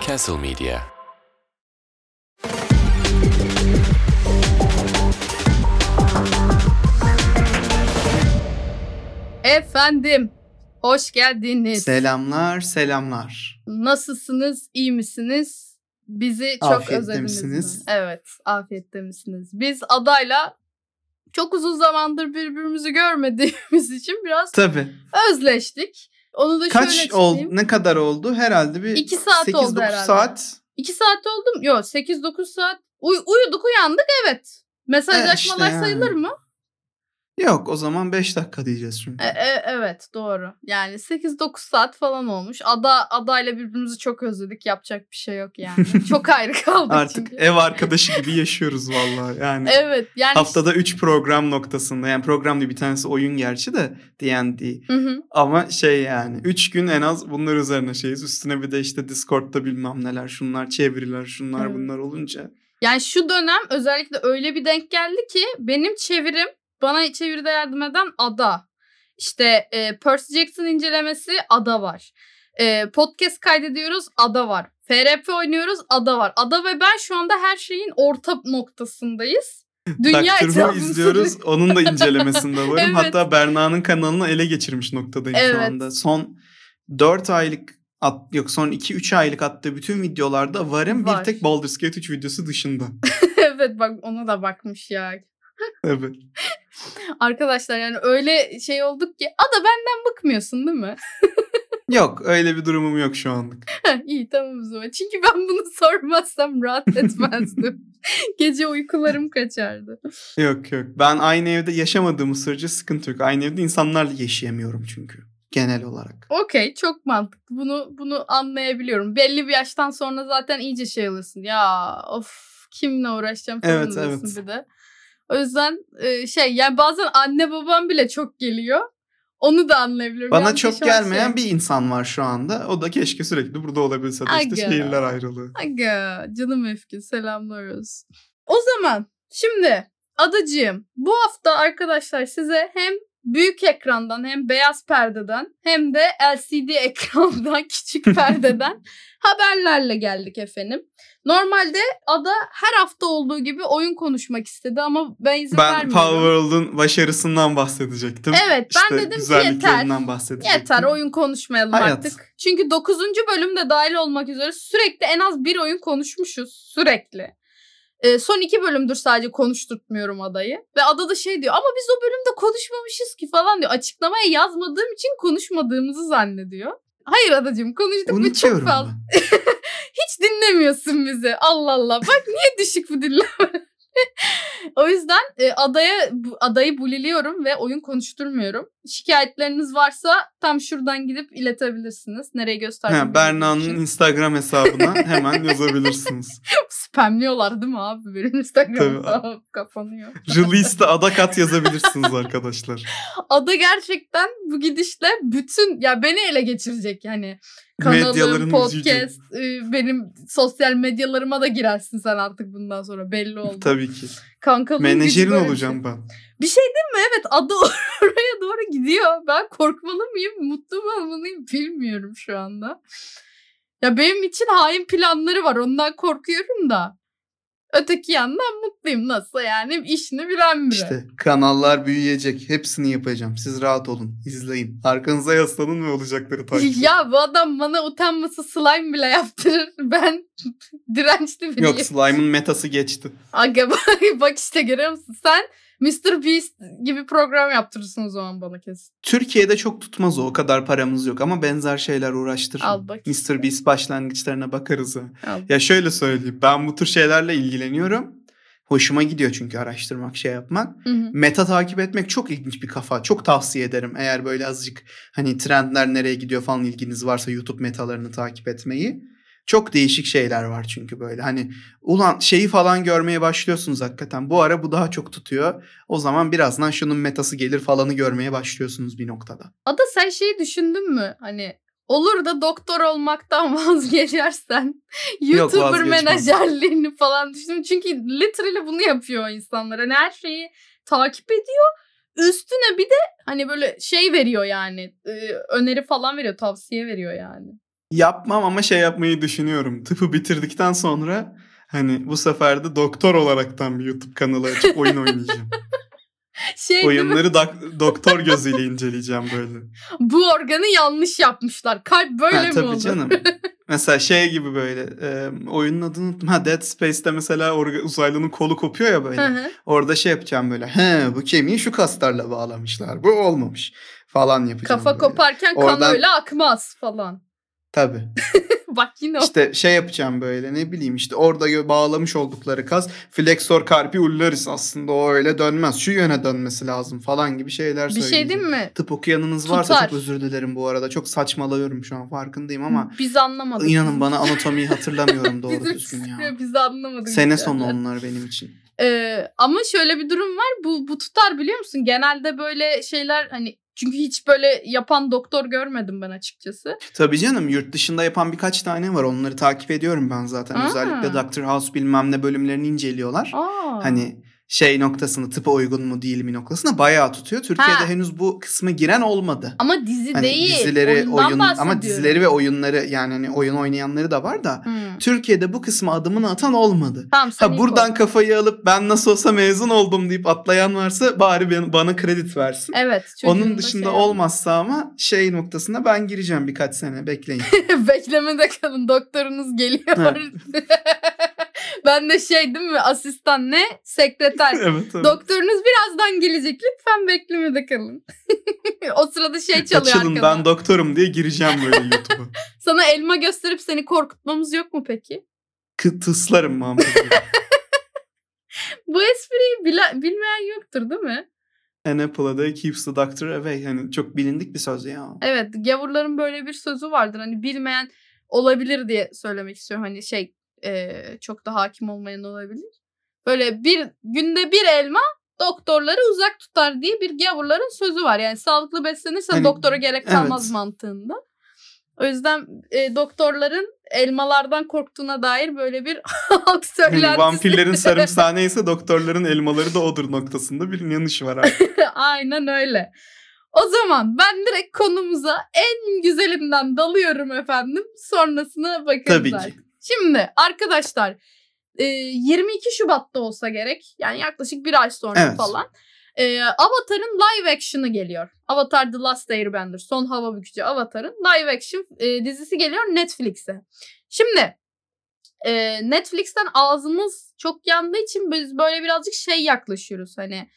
Castle Media. Efendim, hoş geldiniz. Selamlar, selamlar. Nasılsınız, iyi misiniz? Bizi çok Afiyette özlediniz misiniz? mi? Evet, afiyette misiniz? Biz adayla çok uzun zamandır birbirimizi görmediğimiz için biraz Tabii. özleştik. Onu da şöyle Kaç oldu? açıklayayım. Ne kadar oldu? Herhalde bir İki saat oldu 8-9 herhalde. saat. 2 saat oldu mu? Yok 8-9 saat. Uy- uyuduk uyandık evet. Mesajlaşmalar E, işte yani. sayılır mı? Yok o zaman 5 dakika diyeceğiz çünkü. E, e, evet doğru. Yani 8-9 saat falan olmuş. Ada adayla birbirimizi çok özledik. Yapacak bir şey yok yani. çok ayrı kaldık Artık çünkü. ev arkadaşı gibi yaşıyoruz vallahi. Yani Evet yani haftada 3 program noktasında. Yani program değil bir tanesi oyun gerçi de D&D. Hı hı. Ama şey yani 3 gün en az bunlar üzerine şeyiz. Üstüne bir de işte Discord'da bilmem neler şunlar çeviriler şunlar Evet. bunlar olunca. Yani şu dönem özellikle öyle bir denk geldi ki benim çevirim bana çeviride yardım eden Ada. İşte e, Percy Jackson incelemesi Ada var. E, podcast kaydediyoruz Ada var. FRP oynuyoruz Ada var. Ada ve ben şu anda her şeyin orta noktasındayız. Dünya etrafımızda- izliyoruz. Onun da incelemesinde varım. Evet. Hatta Berna'nın kanalını ele geçirmiş noktadayım Evet. şu anda. Son 4 aylık at, yok son 2-3 aylık attığı bütün videolarda varım. Var. Bir tek Baldur's Gate 3 videosu dışında. evet bak ona da bakmış ya. Evet. Arkadaşlar yani öyle şey olduk ki Ada benden bıkmıyorsun değil mi? Yok öyle bir durumum yok şu anlık. İyi tamam o zaman. Çünkü ben bunu sormazsam rahat etmezdim. Gece uykularım kaçardı. Yok yok. Ben aynı evde yaşamadığım sürece sıkıntı yok. Aynı evde insanlarla yaşayamıyorum çünkü. Genel olarak. Okey çok mantıklı. Bunu bunu anlayabiliyorum. Belli bir yaştan sonra zaten iyice şey olursun. Ya of kimle uğraşacağım falan Evet, evet. bir de. O yüzden e, şey yani bazen anne babam bile çok geliyor. Onu da anlayabiliyorum. Bana Yani çok gelmeyen şey- bir insan var şu anda. O da keşke sürekli burada olabilse de işte Aga. şehirler ayrılığı. Aga canım Efkin selamlar olsun. O zaman şimdi adacığım bu hafta arkadaşlar size hem büyük ekrandan hem beyaz perdeden hem de LCD ekrandan küçük perdeden haberlerle geldik efendim. Normalde Ada her hafta olduğu gibi oyun konuşmak istedi ama ben izin Ben vermiyorum. Power World'un başarısından bahsedecektim. Evet ben İşte dedim ki yeter. bahsedecektim. Yeter oyun konuşmayalım Hayat. artık. Çünkü 9. bölümde dahil olmak üzere sürekli en az bir oyun konuşmuşuz. Sürekli. Ee, son iki bölümdür sadece konuşturtmuyorum adayı. Ve ada da şey diyor ama biz o bölümde konuşmamışız ki falan diyor. Açıklamaya yazmadığım için konuşmadığımızı zannediyor. Hayır adacığım konuştuk mu çok fazla. Hiç dinlemiyorsun bizi. Allah Allah. Bak niye düşük bu dinleme. o yüzden e, adaya adayı buliliyorum ve oyun konuşturmuyorum. Şikayetleriniz varsa tam şuradan gidip iletebilirsiniz. Nereye gösterdiğimi Ha, Berna'nın. Instagram hesabına hemen yazabilirsiniz. Spamliyorlar değil mi abi? Benim Instagram hesabım kapanıyor. Release'de adakat yazabilirsiniz arkadaşlar. Ada gerçekten bu gidişle bütün ya beni ele geçirecek yani. Kanalım, podcast, e, benim sosyal medyalarıma da girersin sen artık bundan sonra belli oldu. Tabii ki. Gücü Menajerin olacağım şey. ben. Bir şey değil mi? Evet adı oraya doğru gidiyor. Ben korkmalı mıyım, mutlu mu olmalıyım bilmiyorum şu anda. Ya benim için hain planları var. Ondan korkuyorum da. Öteki yandan mutluyum. Nasıl yani? işini bilen biri. İşte kanallar büyüyecek. Hepsini yapacağım. Siz rahat olun. izleyin. Arkanıza yaslanın ve olacakları takip edin. ya bu adam bana utanması slime bile yaptırır. Ben dirençli biriyim. Yok slime'ın metası geçti. Aga bak, bak işte görüyor musun? Sen Mr. Beast gibi program yaptırırsın o zaman bana kesin. Türkiye'de çok tutmaz o. O kadar paramız yok ama benzer şeyler uğraştırır. Al bak. Mr. Beast başlangıçlarına bakarız ha. Al. Ya şöyle söyleyeyim. Ben bu tür şeylerle ilgileniyorum. Hoşuma gidiyor çünkü araştırmak, şey yapmak. Hı hı. Meta takip etmek çok ilginç bir kafa. Çok tavsiye ederim. Eğer böyle azıcık hani trendler nereye gidiyor falan ilginiz varsa YouTube metalarını takip etmeyi. Çok değişik şeyler var çünkü böyle. Hani ulan şeyi falan görmeye başlıyorsunuz hakikaten. Bu ara bu daha çok tutuyor. O zaman birazdan şunun metası gelir falanı görmeye başlıyorsunuz bir noktada. Ada sen şeyi düşündün mü? Hani olur da doktor olmaktan vazgeçersen YouTuber vazgeçmem. menajerliğini falan düşündüm. Çünkü literally bunu yapıyor insanlar. Hani her şeyi takip ediyor. Üstüne bir de hani böyle şey veriyor yani. öneri falan veriyor, tavsiye veriyor yani. Yapmam ama şey yapmayı düşünüyorum. Tıpı bitirdikten sonra hani bu sefer de doktor olaraktan bir YouTube kanalı açıp oyun oynayacağım. Şey? Oyunları dak- doktor gözüyle inceleyeceğim böyle. Bu organı yanlış yapmışlar. Kalp böyle ha, mi tabii olur? canım. Mesela şey gibi böyle e, oyunun adını unuttum. Ha Dead Space'te mesela orga, uzaylının kolu kopuyor ya böyle. Hı hı. Orada şey yapacağım böyle. He bu kemiği şu kaslarla bağlamışlar. Bu olmamış falan yapacağım. Kafa böyle. koparken kan Oradan- öyle akmaz falan. Tabii. Bak yine o. İşte şey yapacağım böyle ne bileyim işte orada bağlamış oldukları kas flexor carpi ulnaris aslında o öyle dönmez. Şu yöne dönmesi lazım falan gibi şeyler Bir şey söyleyeceğim. diyeyim mi? Tıp okuyanınız varsa Tutar. çok özür dilerim bu arada. Çok saçmalıyorum şu an farkındayım ama Biz anlamadık. inanın bana anatomiyi hatırlamıyorum doğru düzgün ya. Biz anlamadık. Sene yani. sonu onlar benim için. Ee, ama şöyle bir durum var. Bu bu tutar biliyor musun? Genelde böyle şeyler hani çünkü hiç böyle yapan doktor görmedim ben açıkçası. Tabii canım yurt dışında yapan birkaç tane var. Onları takip ediyorum ben zaten. Aa. Özellikle Doctor House bilmem ne bölümlerini inceliyorlar. Aa. Hani şey noktasını tıpa uygun mu değil mi noktasına bayağı tutuyor. Türkiye'de Ha. henüz bu kısmı giren olmadı. ama dizi Hani değil. dizileri, oyun ama dizileri ve oyunları yani hani oyun oynayanları da var da Hmm. Türkiye'de bu kısmı adımını atan olmadı. Tamam Ha buradan ol. kafayı alıp ben nasıl olsa mezun oldum deyip atlayan varsa bari ben- bana kredi versin. Evet. Onun dışında şey- olmazsa ama şey noktasına ben gireceğim birkaç sene bekleyin. Beklemede kalın doktorunuz geliyor. ben de şey değil mi asistan ne sekreter. evet, evet. Doktorunuz birazdan gelecek lütfen beklemede kalın. o sırada şey çalıyor Açılın arkada. ben doktorum diye gireceğim böyle YouTube'a. Sana elma gösterip seni korkutmamız yok mu peki? Kı- Tıslarım Mahmut. Bu espriyi bile- bilmeyen yoktur değil mi? An apple a day keeps the doctor away. Hani çok bilindik bir söz ya. Evet gavurların böyle bir sözü vardır. Hani bilmeyen olabilir diye söylemek istiyorum. Hani şey e, çok da hakim olmayan olabilir. Böyle bir günde bir elma doktorları uzak tutar diye bir gavurların sözü var. Yani sağlıklı beslenirsen Hani, doktora gerek kalmaz evet. mantığında. O yüzden e, doktorların elmalardan korktuğuna dair böyle bir halk söylentisi. Hani vampirlerin sarımsağını ise doktorların elmaları da odur noktasında bir inanış var artık. Aynen öyle. O zaman ben direkt konumuza en güzelinden dalıyorum efendim. Sonrasına bakarız Tabii ki. artık. Şimdi arkadaşlar e, 22 Şubat'ta olsa gerek yani yaklaşık bir ay sonra Evet. falan e, Avatar'ın live action'ı geliyor. Avatar The Last Airbender son hava bükücü Avatar'ın live action e, dizisi geliyor Netflix'e. Şimdi e, Netflix'ten ağzımız çok yandığı için biz böyle birazcık şey yaklaşıyoruz hani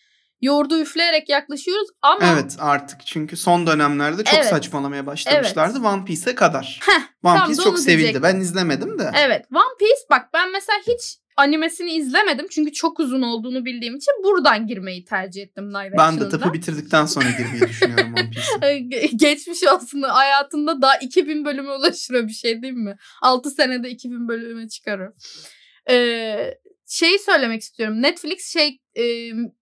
yoğurdu üfleyerek yaklaşıyoruz ama Evet artık çünkü son dönemlerde çok Evet. saçmalamaya başlamışlardı One Piece'e kadar. Heh, One tam Piece çok sevildi. diyecektim. Ben izlemedim de. Evet One Piece bak ben mesela hiç animesini izlemedim çünkü çok uzun olduğunu bildiğim için buradan girmeyi tercih ettim live Ben de action'da. tıpı bitirdikten sonra girmeyi düşünüyorum One Piece'e. Ge- Geçmiş olsun hayatında daha 2000 bölüme ulaşır bir şey değil mi? 6 senede 2000 bölüme çıkar o. Ee, şeyi söylemek istiyorum. Netflix şey e,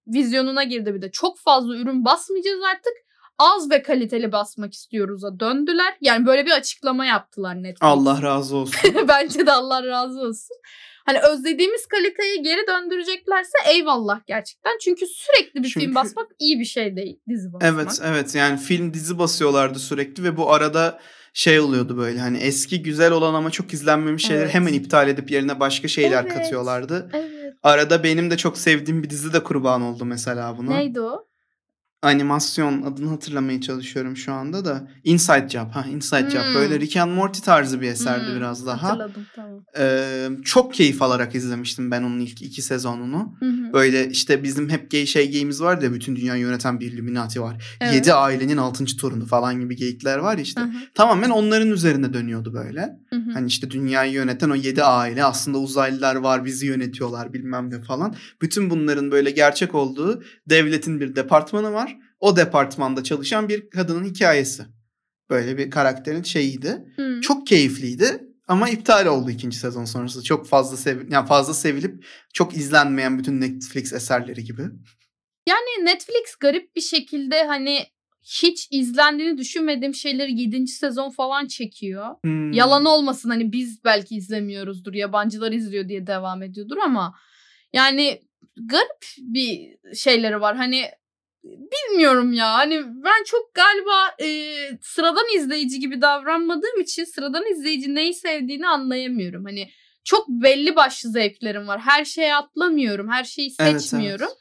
vizyonuna girdi bir de. Çok fazla ürün basmayacağız artık. Az ve kaliteli basmak istiyoruz'a döndüler. Yani böyle bir açıklama yaptılar Netflix. Allah razı olsun. Bence de Allah razı olsun. Hani özlediğimiz kaliteyi geri döndüreceklerse eyvallah gerçekten. Çünkü sürekli bir Çünkü- film basmak iyi bir şey değil. Dizi basmak. Evet evet yani film dizi basıyorlardı sürekli ve bu arada şey oluyordu böyle hani eski güzel olan ama çok izlenmemiş şeyleri Evet. hemen iptal edip yerine başka şeyler Evet. katıyorlardı. Evet. Arada benim de çok sevdiğim bir dizi de kurban oldu mesela buna. Neydi o? Animasyon adını hatırlamaya çalışıyorum şu anda da. Inside Job. Ha Inside Job. Hmm. Böyle Rick and Morty tarzı bir eserdi Hmm, biraz daha. Hatırladım tamam. Ee, çok keyif alarak izlemiştim ben onun ilk iki sezonunu. Hı. Böyle işte bizim hep gay şey gayimiz var ya bütün dünyayı yöneten bir Illuminati var. Evet. Yedi ailenin altıncı torunu falan gibi geyikler var ya işte. Hı, Tamamen onların üzerine dönüyordu böyle. hı. Hani işte dünyayı yöneten o yedi aile aslında uzaylılar var bizi yönetiyorlar bilmem ne falan. Bütün bunların böyle gerçek olduğu devletin bir departmanı var. O departmanda çalışan bir kadının hikayesi. Böyle bir karakterin şeyiydi. Hı. Çok keyifliydi ama iptal oldu ikinci sezon sonrası. Çok fazla sev yani fazla sevilip çok izlenmeyen bütün Netflix eserleri gibi. Yani Netflix garip bir şekilde hani hiç izlendiğini düşünmediğim şeyleri 7. sezon falan çekiyor. Hmm. Yalan olmasın hani biz belki izlemiyoruzdur, yabancılar izliyor diye devam ediyordur ama yani garip bir şeyleri var. Hani bilmiyorum ya. Hani ben çok galiba e, sıradan izleyici gibi davranmadığım için sıradan izleyici neyi sevdiğini anlayamıyorum. Hani çok belli başlı zevklerim var. Her şeye atlamıyorum. Her şeyi Evet, seçmiyorum. evet.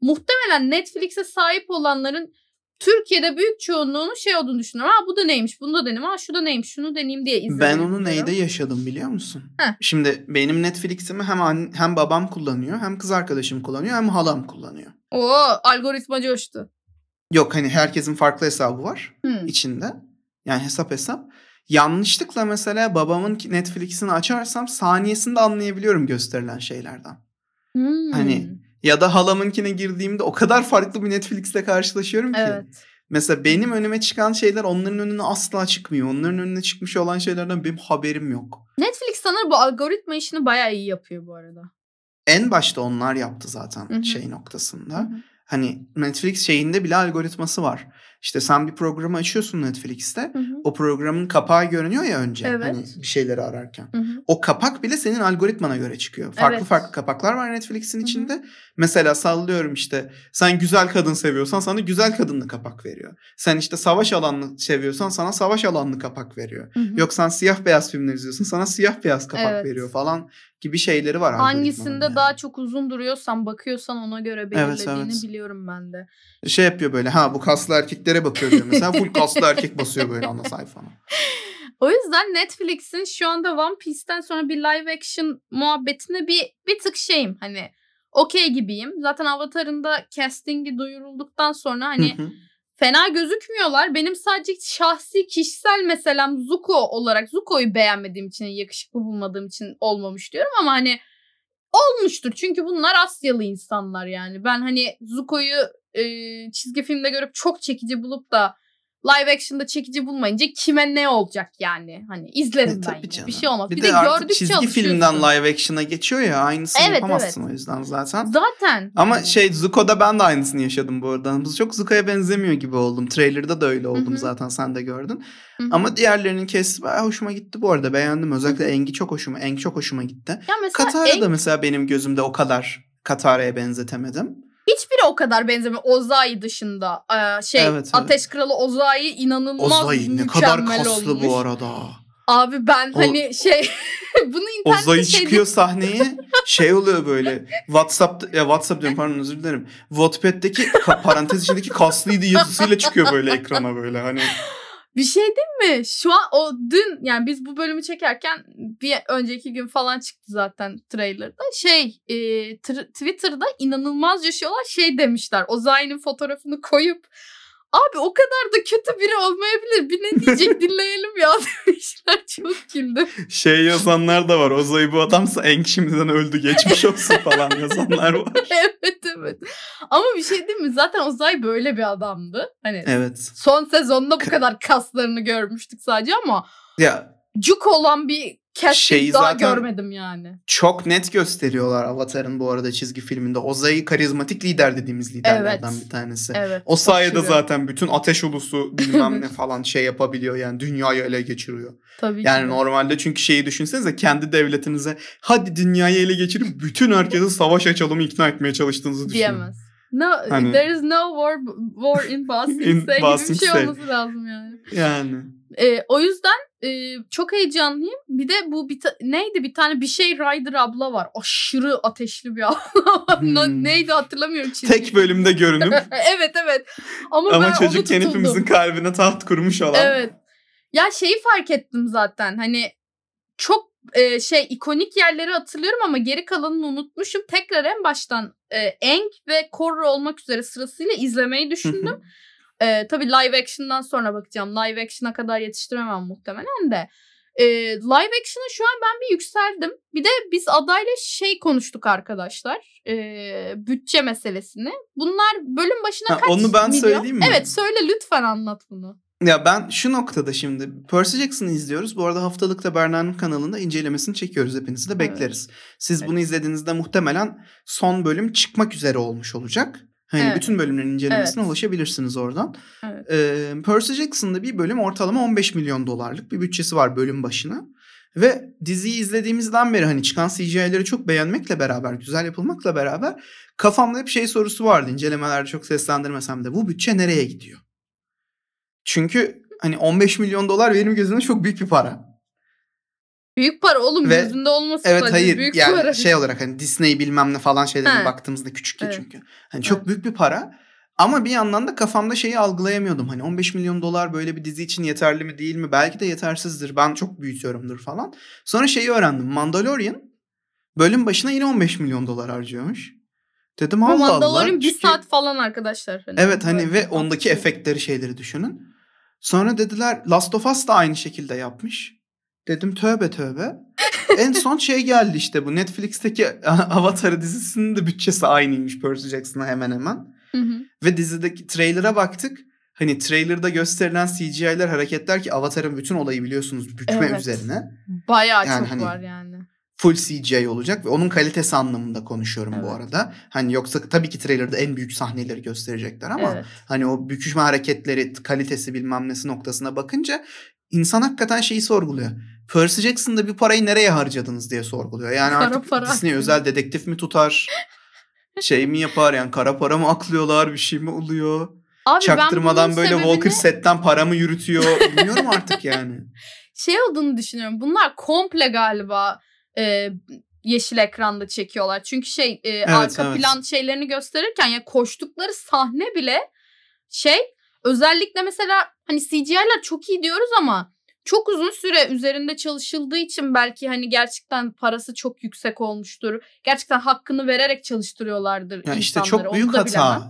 Muhtemelen Netflix'e sahip olanların Türkiye'de büyük çoğunluğunun şey olduğunu düşünüyorum. Ha bu da neymiş, bunu da deneyim. Ha şu da neymiş, şunu deneyeyim diye izlemeyi Ben onu neyde yaşadım biliyor musun? Heh. Şimdi benim Netflix'imi hem hem babam kullanıyor, hem kız arkadaşım kullanıyor, hem halam kullanıyor. Oo algoritma coştu. Yok hani herkesin farklı hesabı var Hmm. içinde. Yani hesap hesap. Yanlışlıkla mesela babamın Netflix'ini açarsam saniyesinde anlayabiliyorum gösterilen şeylerden. Hmm. Hani Ya da halamınkine girdiğimde o kadar farklı bir Netflix'le karşılaşıyorum ki. Evet. Mesela benim önüme çıkan şeyler onların önüne asla çıkmıyor. Onların önüne çıkmış olan şeylerden benim haberim yok. Netflix sanırım bu algoritma işini bayağı iyi yapıyor bu arada. En başta onlar yaptı zaten Hı hı. şey noktasında. Hı hı. Hani Netflix şeyinde bile algoritması var. İşte sen bir programı açıyorsun Netflix'te. Hı hı. O programın kapağı görünüyor ya önce. Evet. Hani bir şeyleri ararken. Hı hı. O kapak bile senin algoritmana göre çıkıyor. Farklı Evet. farklı kapaklar var Netflix'in içinde. Mesela sallıyorum işte sen güzel kadın seviyorsan sana güzel kadınlı kapak veriyor. Sen işte savaş alanlı seviyorsan sana savaş alanlı kapak veriyor. Hı hı. Yok sen siyah beyaz filmler izliyorsun sana siyah beyaz kapak Evet. veriyor falan gibi şeyleri var. Hangisinde yani. daha çok uzun duruyorsan bakıyorsan ona göre belirlediğini evet. biliyorum ben de. Şey yapıyor böyle ha bu kaslı erkeklere bakıyor diyor mesela full kaslı erkek basıyor böyle ana sayfana. O yüzden Netflix'in şu anda One Piece'ten sonra bir live action muhabbetine bir bir tık şeyim hani okey gibiyim. Zaten Avatar'ın da casting'i duyurulduktan sonra hani fena gözükmüyorlar. Benim sadece şahsi kişisel meselem Zuko olarak Zuko'yu beğenmediğim için, yakışıklı bulmadığım için olmamış diyorum ama hani olmuştur. Çünkü bunlar Asyalı insanlar yani. Ben hani Zuko'yu e, çizgi filmde görüp çok çekici bulup da live action'da çekici bulmayınca kime ne olacak yani? Hani izlerim E, ben yine. canım. Bir şey olmaz. Bir, Bir, de, de artık çizgi filmden live action'a geçiyor ya aynısını Evet, yapamazsın evet. o yüzden zaten. Zaten. Ama yani. şey Zuko'da ben de aynısını yaşadım bu arada. Çok Zuko'ya benzemiyor gibi oldum. Trailer'da da öyle oldum Hı hı. zaten sen de gördün. Hı hı. Ama diğerlerinin bayağı hoşuma gitti bu arada. Beğendim. Özellikle Engi çok hoşuma, Eng çok hoşuma gitti. ya mesela Katara en- da mesela benim gözümde o kadar Katara'ya benzetemedim. Hiçbiri o kadar benzemiyor. Ozai dışında. Ee, şey Evet, evet. Ateş Kralı Ozai inanılmaz Ozai ne kadar kaslı olmuş. bu arada. Abi ben O- hani şey bunu internette Ozai şey çıkıyor sahneye şey oluyor böyle WhatsApp ya WhatsApp diyorum pardon özür dilerim. Wattpad'deki parantez içindeki kaslıydı yazısıyla çıkıyor böyle ekrana böyle hani. Bir şey değil mi? Şu an o dün yani biz bu bölümü çekerken bir önceki gün falan çıktı zaten trailerda. Şey e, Twitter'da inanılmaz coşuyorlar şey demişler. Ozai'nin fotoğrafını koyup Abi o kadar da kötü biri olmayabilir. Bir ne diyecek dinleyelim ya demişler. Çok güldüm. Şey yazanlar da var. Ozai bu adamsa Eng şimdiden öldü geçmiş olsun falan yazanlar var. evet evet. Ama bir şey değil mi? Zaten Ozai böyle bir adamdı. Hani Evet. son sezonda bu kadar kaslarını görmüştük sadece ama Ya cuk olan bir casting Şeyi daha zaten- görmedim yani. çok net gösteriyorlar Avatar'ın bu arada çizgi filminde. Ozai karizmatik lider dediğimiz liderlerden Evet. bir tanesi. Evet. O sayede aşırı. zaten bütün ateş ulusu bilmem ne falan şey yapabiliyor yani dünyayı ele geçiriyor. Tabii Yani ki. normalde çünkü şeyi düşünsenize kendi devletinize hadi dünyayı ele geçirip bütün herkese savaş açalım ikna etmeye çalıştığınızı düşünün. diyemez. No, Hani- there is no war, war in Basing In gibi Basing bir şey olması lazım yani. Yani. Ee, o yüzden e, çok heyecanlıyım. Bir de bu bir ta- neydi bir tane bir şey Rider abla var. Aşırı ateşli bir abla. Hmm. neydi hatırlamıyorum çizgi. Tek bölümde görünüp evet evet. Ama, ben ama onu çocukken hepimizin kalbine taht kurmuş olan. Evet. Ya şeyi fark ettim zaten. Hani çok e, şey ikonik yerleri hatırlıyorum ama geri kalanını unutmuşum. Tekrar en baştan e, Eng ve Korra olmak üzere sırasıyla izlemeyi düşündüm. E, tabii live action'dan sonra bakacağım. Live action'a kadar yetiştiremem muhtemelen de. E, live action'a şu an ben bir yükseldim. Bir de biz adayla şey konuştuk arkadaşlar. E, bütçe meselesini. Bunlar bölüm başına Ha, kaç onu ben milyon? söyleyeyim mi? Evet söyle lütfen anlat bunu. Ya ben şu noktada şimdi Percy Jackson'ı izliyoruz. Bu arada haftalıkta Berna'nın kanalında incelemesini çekiyoruz. Hepinizi de Evet. bekleriz. Siz Evet. bunu izlediğinizde muhtemelen son bölüm çıkmak üzere olmuş olacak. Hani Evet. bütün bölümlerin incelemesine Evet. ulaşabilirsiniz oradan. Evet. Ee, Percy Jackson'da bir bölüm ortalama 15 milyon dolarlık bir bütçesi var bölüm başına. Ve diziyi izlediğimizden beri hani çıkan CGI'leri çok beğenmekle beraber, güzel yapılmakla beraber kafamda hep şey sorusu vardı. İncelemelerde çok seslendirmesem de bu bütçe nereye gidiyor? Çünkü hani 15 milyon dolar benim gözümde çok büyük bir para. Büyük para oğlum Ve- gözünde olması Evet sadece hayır büyük yani para. şey olarak hani Disney bilmem ne falan şeylerine He. baktığımızda küçük Evet. çünkü. Hani çok Evet. büyük bir para. Ama bir yandan da kafamda şeyi algılayamıyordum. Hani 15 milyon dolar böyle bir dizi için yeterli mi değil mi? Belki de yetersizdir. Ben çok büyütüyorumdur falan. Sonra şeyi öğrendim. Mandalorian bölüm başına yine 15 milyon dolar harcıyormuş. Dedim Allah Allah. Mandalorian bir Çünkü- saat falan arkadaşlar. Hani Evet hani böyle ve ondaki efektleri şeyleri düşünün. Sonra dediler Last of Us da aynı şekilde yapmış. Dedim tövbe tövbe. en son şey geldi işte bu Netflix'teki Avatar dizisinin de bütçesi aynıymış Percy Jackson'a hemen hemen. Hı hı. Ve dizideki trailer'a baktık. Hani trailer'da gösterilen CGI'ler hareketler ki Avatar'ın bütün olayı biliyorsunuz bükme Evet. üzerine. Bayağı Yani çok hani- var yani. Full CGI olacak ve onun kalitesi anlamında konuşuyorum bu Evet. arada. Hani yoksa tabii ki trailer'da en büyük sahneleri gösterecekler ama evet. hani o büküşme hareketleri, kalitesi bilmem nesi noktasına bakınca insan hakikaten şeyi sorguluyor. Percy Jackson'da bir parayı nereye harcadınız diye sorguluyor. Yani Kara artık para. Disney özel dedektif mi tutar? şey mi yapar yani kara para mı aklıyorlar bir şey mi oluyor? Abi Çaktırmadan ben böyle sebebini Walker setten para mı yürütüyor? Bilmiyorum artık yani. şey olduğunu düşünüyorum. Bunlar komple galiba e, yeşil ekranda çekiyorlar. Çünkü şey e, arka evet. plan şeylerini gösterirken ya koştukları sahne bile şey özellikle mesela hani CGI'ler çok iyi diyoruz ama çok uzun süre üzerinde çalışıldığı için belki hani gerçekten parası çok yüksek olmuştur. Gerçekten hakkını vererek çalıştırıyorlardır Ya işte insanları. çok Onu büyük hata. bilemem.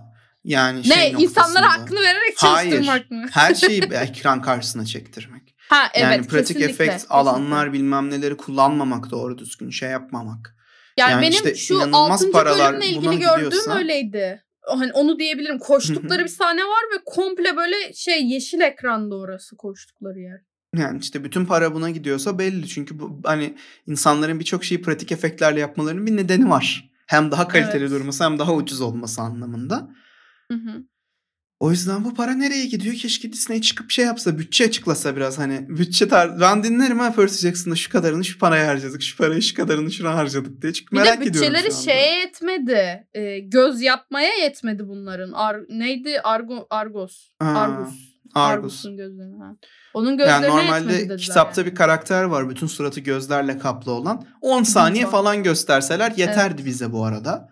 Yani Ne insanlara hakkını vererek Hayır. çalıştırmak mı? Her şeyi ekran karşısına çektirmek. Ha evet yani pratik kesinlikle, efekt kesinlikle. alanlar bilmem neleri kullanmamak doğru düzgün şey yapmamak. Yani, Yani benim işte şu inanılmaz 6. paralar bölümle ilgili gördüğüm gidiyorsa- öyleydi. Hani onu diyebilirim. Koştukları bir sahne var ve komple böyle şey yeşil ekranda orası koştukları yer. Yani işte bütün para buna gidiyorsa belli. Çünkü bu hani insanların birçok şeyi pratik efektlerle yapmalarının bir nedeni var. Hem daha kaliteli Evet. durması hem daha ucuz olması anlamında. Hı hı. O yüzden bu para nereye gidiyor? Keşke Disney çıkıp şey yapsa, bütçe açıklasa biraz hani. Bütçe tar ben dinlerim ha Percy Jackson'da şu kadarını şu paraya harcadık, şu parayı şu kadarını şuna harcadık diye. Çünkü merak ediyorum bütçeleri şeye yetmedi. E, göz yapmaya yetmedi bunların. Ar- neydi? Argo Argos. Ha, Argus. Argus. Argus'un gözlerine. Ha. Onun Yani gözlerine normalde yetmedi dediler kitapta yani. bir karakter var. Bütün suratı gözlerle kaplı olan. 10 saniye falan gösterseler yeterdi bize bu arada.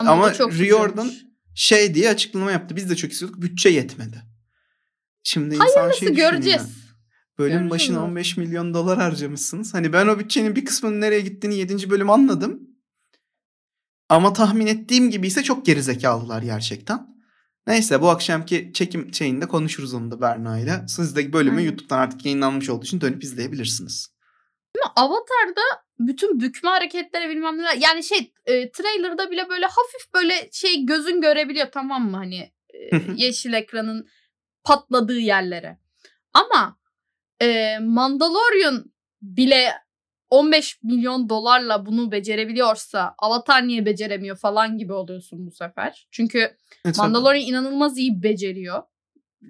Ama, çok Riordan. Şey diye açıklama yaptı. Biz de çok istiyorduk. Bütçe yetmedi. Şimdi insan Hayırlısı şey düşünüyor. göreceğiz. Bölüm Göreceğiz başına artık. 15 milyon dolar harcamışsınız. Hani ben o bütçenin bir kısmının nereye gittiğini 7. bölüm anladım. Ama tahmin ettiğim gibi ise çok gerizekalılar gerçekten. Neyse bu akşamki çekim şeyinde konuşuruz onu da Berna ile. Siz de bölümü Aynen. YouTube'dan artık yayınlanmış olduğu için dönüp izleyebilirsiniz. Ama Avatar'da bütün bükme hareketleri bilmem neler. Yani şey e, trailer'da bile böyle hafif böyle şey gözün görebiliyor tamam mı hani e, yeşil ekranın patladığı yerlere. Ama e, Mandalorian bile 15 milyon dolarla bunu becerebiliyorsa Avatar niye beceremiyor falan gibi oluyorsun bu sefer. Çünkü E, tabii. Mandalorian inanılmaz iyi beceriyor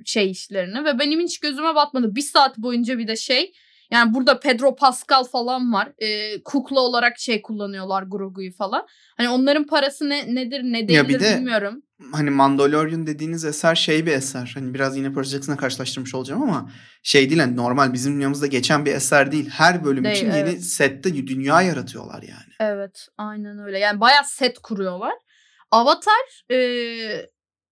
şey işlerini ve benim hiç gözüme batmadı. Bir saat boyunca bir de şey yani burada Pedro Pascal falan var. Ee, kukla olarak şey kullanıyorlar Grogu'yu falan. Hani onların parası ne nedir ne Ya bir değildir de- bilmiyorum. hani Mandalorian dediğiniz eser şey bir eser. Hani biraz yine Percy Jackson'la karşılaştırmış olacağım ama şey değil hani normal bizim dünyamızda geçen bir eser değil. Her bölüm Değil, için yeni evet. sette dünya yaratıyorlar yani. Evet aynen öyle. Yani bayağı set kuruyorlar. Avatar e,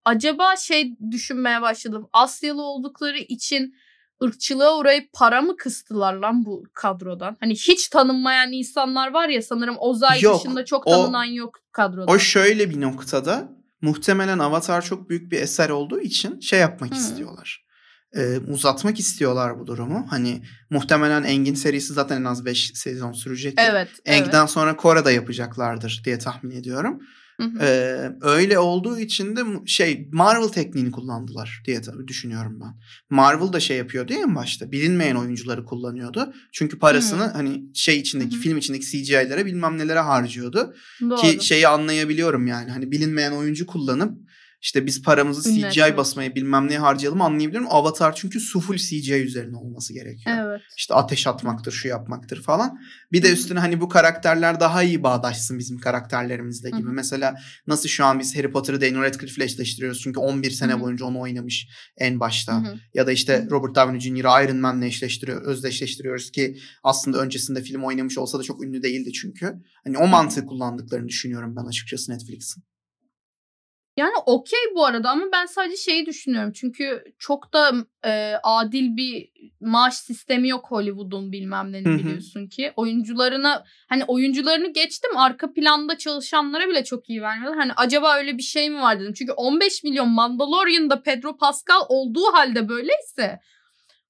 acaba şey düşünmeye başladım. Asyalı oldukları için ırkçılığa uğrayıp para mı kıstılar lan bu kadrodan? Hani hiç tanınmayan insanlar var ya sanırım Ozay Yok, dışında çok o- tanınan yok kadroda. O şöyle bir noktada muhtemelen Avatar çok büyük bir eser olduğu için şey yapmak Hı. istiyorlar. Ee, uzatmak istiyorlar bu durumu. Hani muhtemelen Engin serisi zaten en az 5 sezon sürecek. evet. evet. Eng'den sonra Kora'da yapacaklardır diye tahmin ediyorum. Hı hı. Ee, öyle olduğu için de şey Marvel tekniğini kullandılar diye tabii düşünüyorum ben. Marvel da şey yapıyordu ya en başta. Bilinmeyen oyuncuları kullanıyordu. Çünkü parasını Hı. hani şey içindeki Hı hı. film içindeki CGI'lere bilmem nelere harcıyordu. Doğru. Ki şeyi anlayabiliyorum yani. Hani bilinmeyen oyuncu kullanıp işte biz paramızı Ünlü CGI basmaya bilmem neye harcayalım anlayabilirim. Avatar çünkü su full CGI üzerine olması gerekiyor. Evet. İşte ateş atmaktır, şu yapmaktır falan. Bir de üstüne hani bu karakterler daha iyi bağdaşsın bizim karakterlerimizle gibi. Hı. Mesela nasıl şu an biz Harry Potter'ı Daniel Radcliffe'le eşleştiriyoruz. Çünkü 11 sene Hı boyunca onu oynamış en başta. Hı. Ya da işte. Robert Downey Jr.'ı Iron Man'le eşleştiriyor, özdeşleştiriyoruz ki aslında öncesinde film oynamış olsa da çok ünlü değildi çünkü. Hani o mantığı kullandıklarını düşünüyorum ben açıkçası Netflix'in. Yani okey bu arada ama ben sadece şeyi düşünüyorum. Çünkü çok da e, adil bir maaş sistemi yok Hollywood'un bilmem ne biliyorsun ki. Oyuncularına hani oyuncularını geçtim arka planda çalışanlara bile çok iyi vermiyorlar. Hani acaba öyle bir şey mi var dedim. Çünkü 15 milyon Mandalorian'da Pedro Pascal olduğu halde böyleyse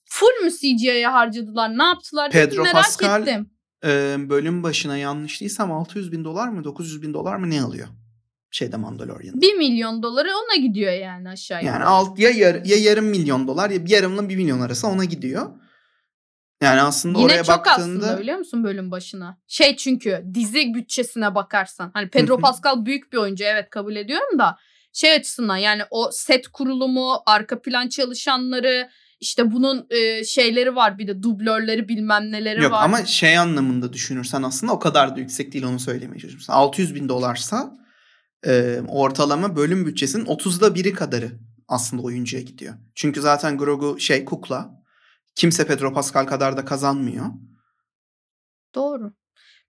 full mü CGI'ye harcadılar? Ne yaptılar? dedim, Pedro merak Pascal ettim. Ee, bölüm başına yanlış değilsem 600 bin dolar mı 900 bin dolar mı ne alıyor? Şeyde Mandalorian'da. 1 milyon doları ona gidiyor yani aşağı Yani alt ya, yar, ya yarım milyon dolar ya yarımla bir milyon arası ona gidiyor. Yani aslında Yine oraya çok baktığında aslında biliyor musun bölüm başına? Şey çünkü dizi bütçesine bakarsan. Hani Pedro. Pascal büyük bir oyuncu evet kabul ediyorum da. Şey açısından yani o set kurulumu, arka plan çalışanları, işte bunun e, şeyleri var bir de dublörleri bilmem neleri yok var. ama şey anlamında düşünürsen aslında o kadar da yüksek değil onu söylemeye çalışıyorum. Mesela 600 bin dolarsa e, ortalama bölüm bütçesinin 30'da biri kadarı aslında oyuncuya gidiyor. Çünkü zaten Grogu şey kukla. Kimse Pedro Pascal kadar da kazanmıyor. Doğru.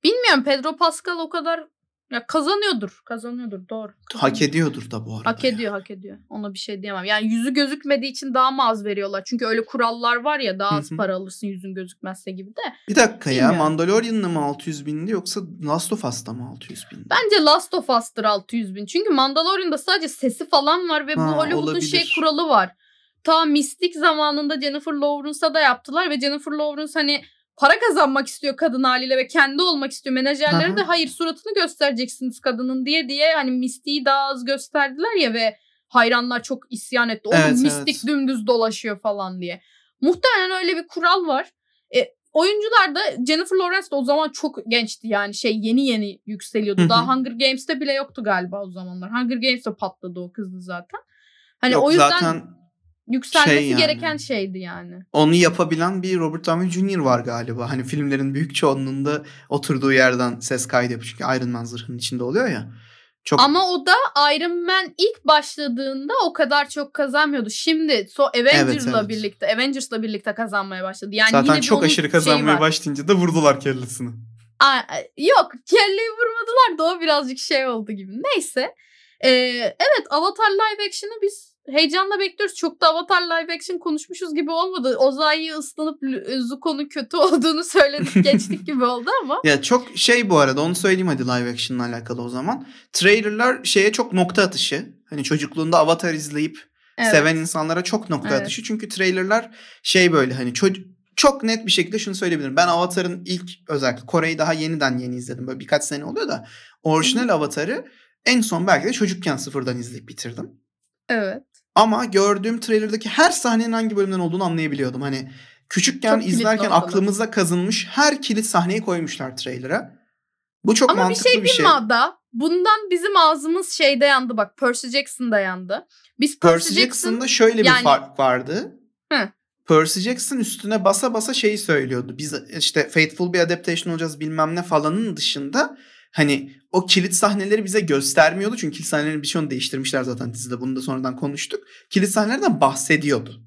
Bilmiyorum Pedro Pascal o kadar ya kazanıyordur. Kazanıyordur doğru. Hak ediyordur da bu arada. Hak ya. ediyor, hak ediyor. Ona bir şey diyemem. Yani yüzü gözükmediği için daha mı az veriyorlar? Çünkü öyle kurallar var ya daha az para alırsın yüzün gözükmezse gibi de. Bir dakika ya Bilmiyorum. Mandalorian'la mı 600 bindi yoksa Last of Us'ta mı 600 bindi? Bence Last of Us'tır 600 bin. Çünkü Mandalorian'da sadece sesi falan var ve bu Ha, Hollywood'un şey kuralı var. Ta Mystic zamanında Jennifer Lawrence'a da yaptılar ve Jennifer Lawrence hani para kazanmak istiyor kadın haliyle ve kendi olmak istiyor. Menajerleri Aha. de hayır suratını göstereceksiniz kadının diye diye hani Mystic'i daha az gösterdiler ya ve hayranlar çok isyan etti. Oğlum Evet, Mystic evet. dümdüz dolaşıyor falan diye. Muhtemelen öyle bir kural var. E, oyuncular da Jennifer Lawrence de o zaman çok gençti yani şey yeni yeni yükseliyordu. Daha Hunger Games'te bile yoktu galiba o zamanlar. Hunger Games'te patladı o kızdı zaten. Hani Yok, o yüzden zaten yükselmesi şey yani. gereken şeydi yani. onu yapabilen bir Robert Downey Jr. var galiba. Hani filmlerin büyük çoğunluğunda oturduğu yerden ses kaydı yapıyor. Çünkü Iron Man zırhının içinde oluyor ya. Çok Ama o da Iron Man ilk başladığında o kadar çok kazanmıyordu. Şimdi so Avengers'la evet. birlikte Avengers'la birlikte kazanmaya başladı. Yani zaten yine çok aşırı kazanmaya başlayınca da vurdular kellesini. Aa, yok kelleyi vurmadılar da o birazcık şey oldu gibi. Neyse. Ee, evet Avatar live action'ı biz heyecanla bekliyoruz. Çok da Avatar live action konuşmuşuz gibi olmadı. Ozai'yi ıslanıp L- Zuko'nun kötü olduğunu söyledik geçtik gibi oldu ama. Ya çok şey bu arada onu söyleyeyim hadi live action'la alakalı o zaman. Trailerlar şeye çok nokta atışı. Hani çocukluğunda Avatar izleyip Evet. seven insanlara çok nokta Evet. atışı. Çünkü trailerlar şey böyle hani çocuk çok net bir şekilde şunu söyleyebilirim. Ben Avatar'ın ilk özellikle Kore'yi daha yeniden yeni izledim. Böyle birkaç sene oluyor da orijinal Avatar'ı en son belki de çocukken sıfırdan izleyip bitirdim. Evet. Ama gördüğüm trailer'daki her sahnenin hangi bölümden olduğunu anlayabiliyordum. Hani küçükken Çok izlerken aklımıza kazınmış her kilit sahneyi koymuşlar trailer'a. Bu çok Ama bir mantıklı şey bir şey. değil mi Ada? Bundan bizim ağzımız şeyde yandı bak. Percy Jackson'da yandı. Biz Percy, Percy Jackson Jackson'da şöyle bir yani- fark vardı. Hı. Percy Jackson üstüne basa basa şeyi söylüyordu. Biz işte faithful bir adaptation olacağız bilmem ne falanın dışında hani o kilit sahneleri bize göstermiyordu. Çünkü kilit sahnelerin birçoğunu değiştirmişler zaten dizide. Bunu da sonradan konuştuk. Kilit sahnelerden bahsediyordu.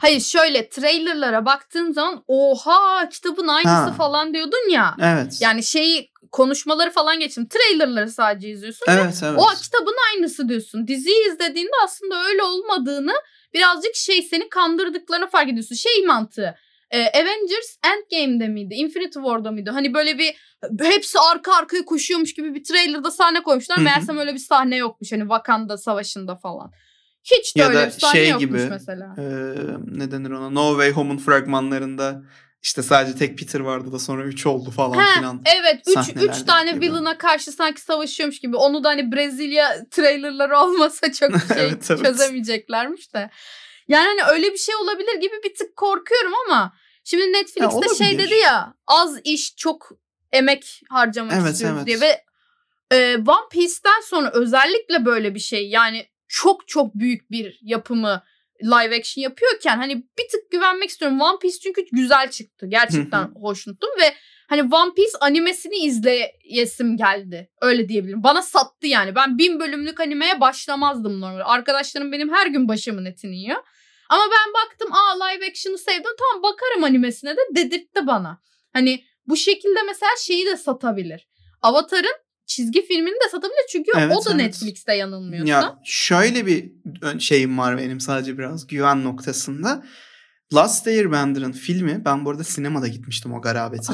Hayır şöyle trailerlara baktığın zaman oha kitabın aynısı Ha. falan diyordun ya. Evet. Yani şeyi konuşmaları falan geçtim. Trailerları sadece izliyorsun. ve evet evet. O kitabın aynısı diyorsun. Diziyi izlediğinde aslında öyle olmadığını birazcık şey seni kandırdıklarını fark ediyorsun. Şey mantığı. E, Avengers Endgame'de miydi? Infinity War'da mıydı? Hani böyle bir hepsi arka arkaya koşuyormuş gibi bir trailerda sahne koymuşlar. Hı hı. Meğersem öyle bir sahne yokmuş. Hani Wakanda savaşında falan. Hiç de Ya öyle da bir sahne şey yokmuş gibi, mesela. Ee, ne denir ona? No Way Home'un fragmanlarında işte sadece tek Peter vardı da sonra 3 oldu falan Ha, filan. Evet 3 sahnelerde 3 tane gibi. villain'a karşı sanki savaşıyormuş gibi. Onu da hani Brezilya trailerları olmasa çok şey Evet, evet. çözemeyeceklermiş de. Yani hani öyle bir şey olabilir gibi bir tık korkuyorum ama şimdi Netflix'te şey dedi ya az iş çok emek harcamak Evet, istiyoruz evet. diye ve e, One Piece'ten sonra özellikle böyle bir şey yani çok çok büyük bir yapımı live action yapıyorken hani bir tık güvenmek istiyorum. One Piece çünkü güzel çıktı. Gerçekten hoşnuttum ve hani One Piece animesini izleyesim geldi. Öyle diyebilirim. Bana sattı yani. Ben bin bölümlük animeye başlamazdım normal. Arkadaşlarım benim her gün başımın etini yiyor. Ama ben baktım aa live action'ı sevdim tamam bakarım animesine de dedirtti bana. Hani bu şekilde mesela şeyi de satabilir. Avatar'ın çizgi filmini de satabilir çünkü Evet, o da evet. Netflix'te yanılmıyorsam. Ya şöyle bir şeyim var benim sadece biraz güven noktasında. Last Airbender'ın filmi ben bu arada sinemada gitmiştim o garabete.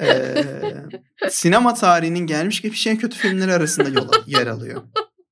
Ee, sinema tarihinin gelmiş geçmiş en kötü filmleri arasında yol, yer alıyor.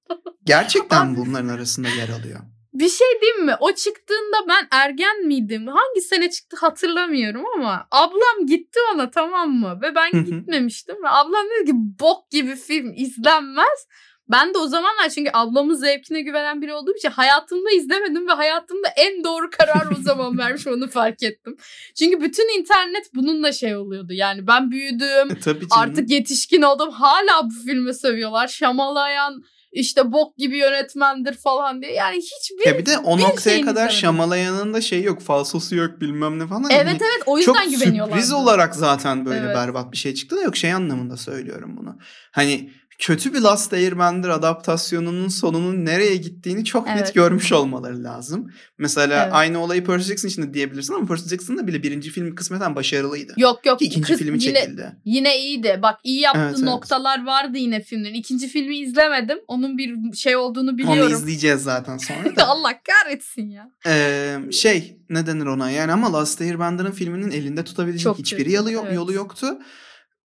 Gerçekten bunların arasında yer alıyor. Bir şey diyeyim mi? O çıktığında ben ergen miydim? Hangi sene çıktı hatırlamıyorum ama ablam gitti ona tamam mı? Ve ben gitmemiştim. Ve ablam dedi ki bok gibi film izlenmez. Ben de o zamanlar çünkü ablamın zevkine güvenen biri olduğum için hayatımda izlemedim ve hayatımda en doğru kararı o zaman vermiş onu fark ettim. Çünkü bütün internet bununla şey oluyordu. Yani ben büyüdüm, E, tabii canım. artık yetişkin oldum. Hala bu filmi sövüyorlar. Şamalayan işte bok gibi yönetmendir falan diye. Yani hiçbir Ya bir de o bir noktaya kadar izlemedim. Şamalayan'ın da şey yok, falsosu yok bilmem ne falan. Evet Hani evet o çok yüzden güveniyorlar. sürpriz olarak zaten böyle Evet. berbat bir şey çıktı da yok şey anlamında söylüyorum bunu. Hani kötü bir Last Airbender adaptasyonunun sonunun nereye gittiğini çok net Evet. görmüş olmaları lazım. Mesela Evet. aynı olayı Percy Jackson için de diyebilirsin ama Percy Jackson'da bile birinci film kısmeten başarılıydı. Yok yok Ki ikinci filmi yine, çekildi. yine iyiydi. Bak iyi yaptığı Evet, evet. noktalar vardı yine filmlerin. İkinci filmi izlemedim. Onun bir şey olduğunu Onu biliyorum. izleyeceğiz zaten sonra da. Allah kahretsin ya. Ee, şey ne denir ona yani ama Last Airbender'ın filminin elinde tutabilecek Çok hiçbir yolu, evet. yolu yoktu.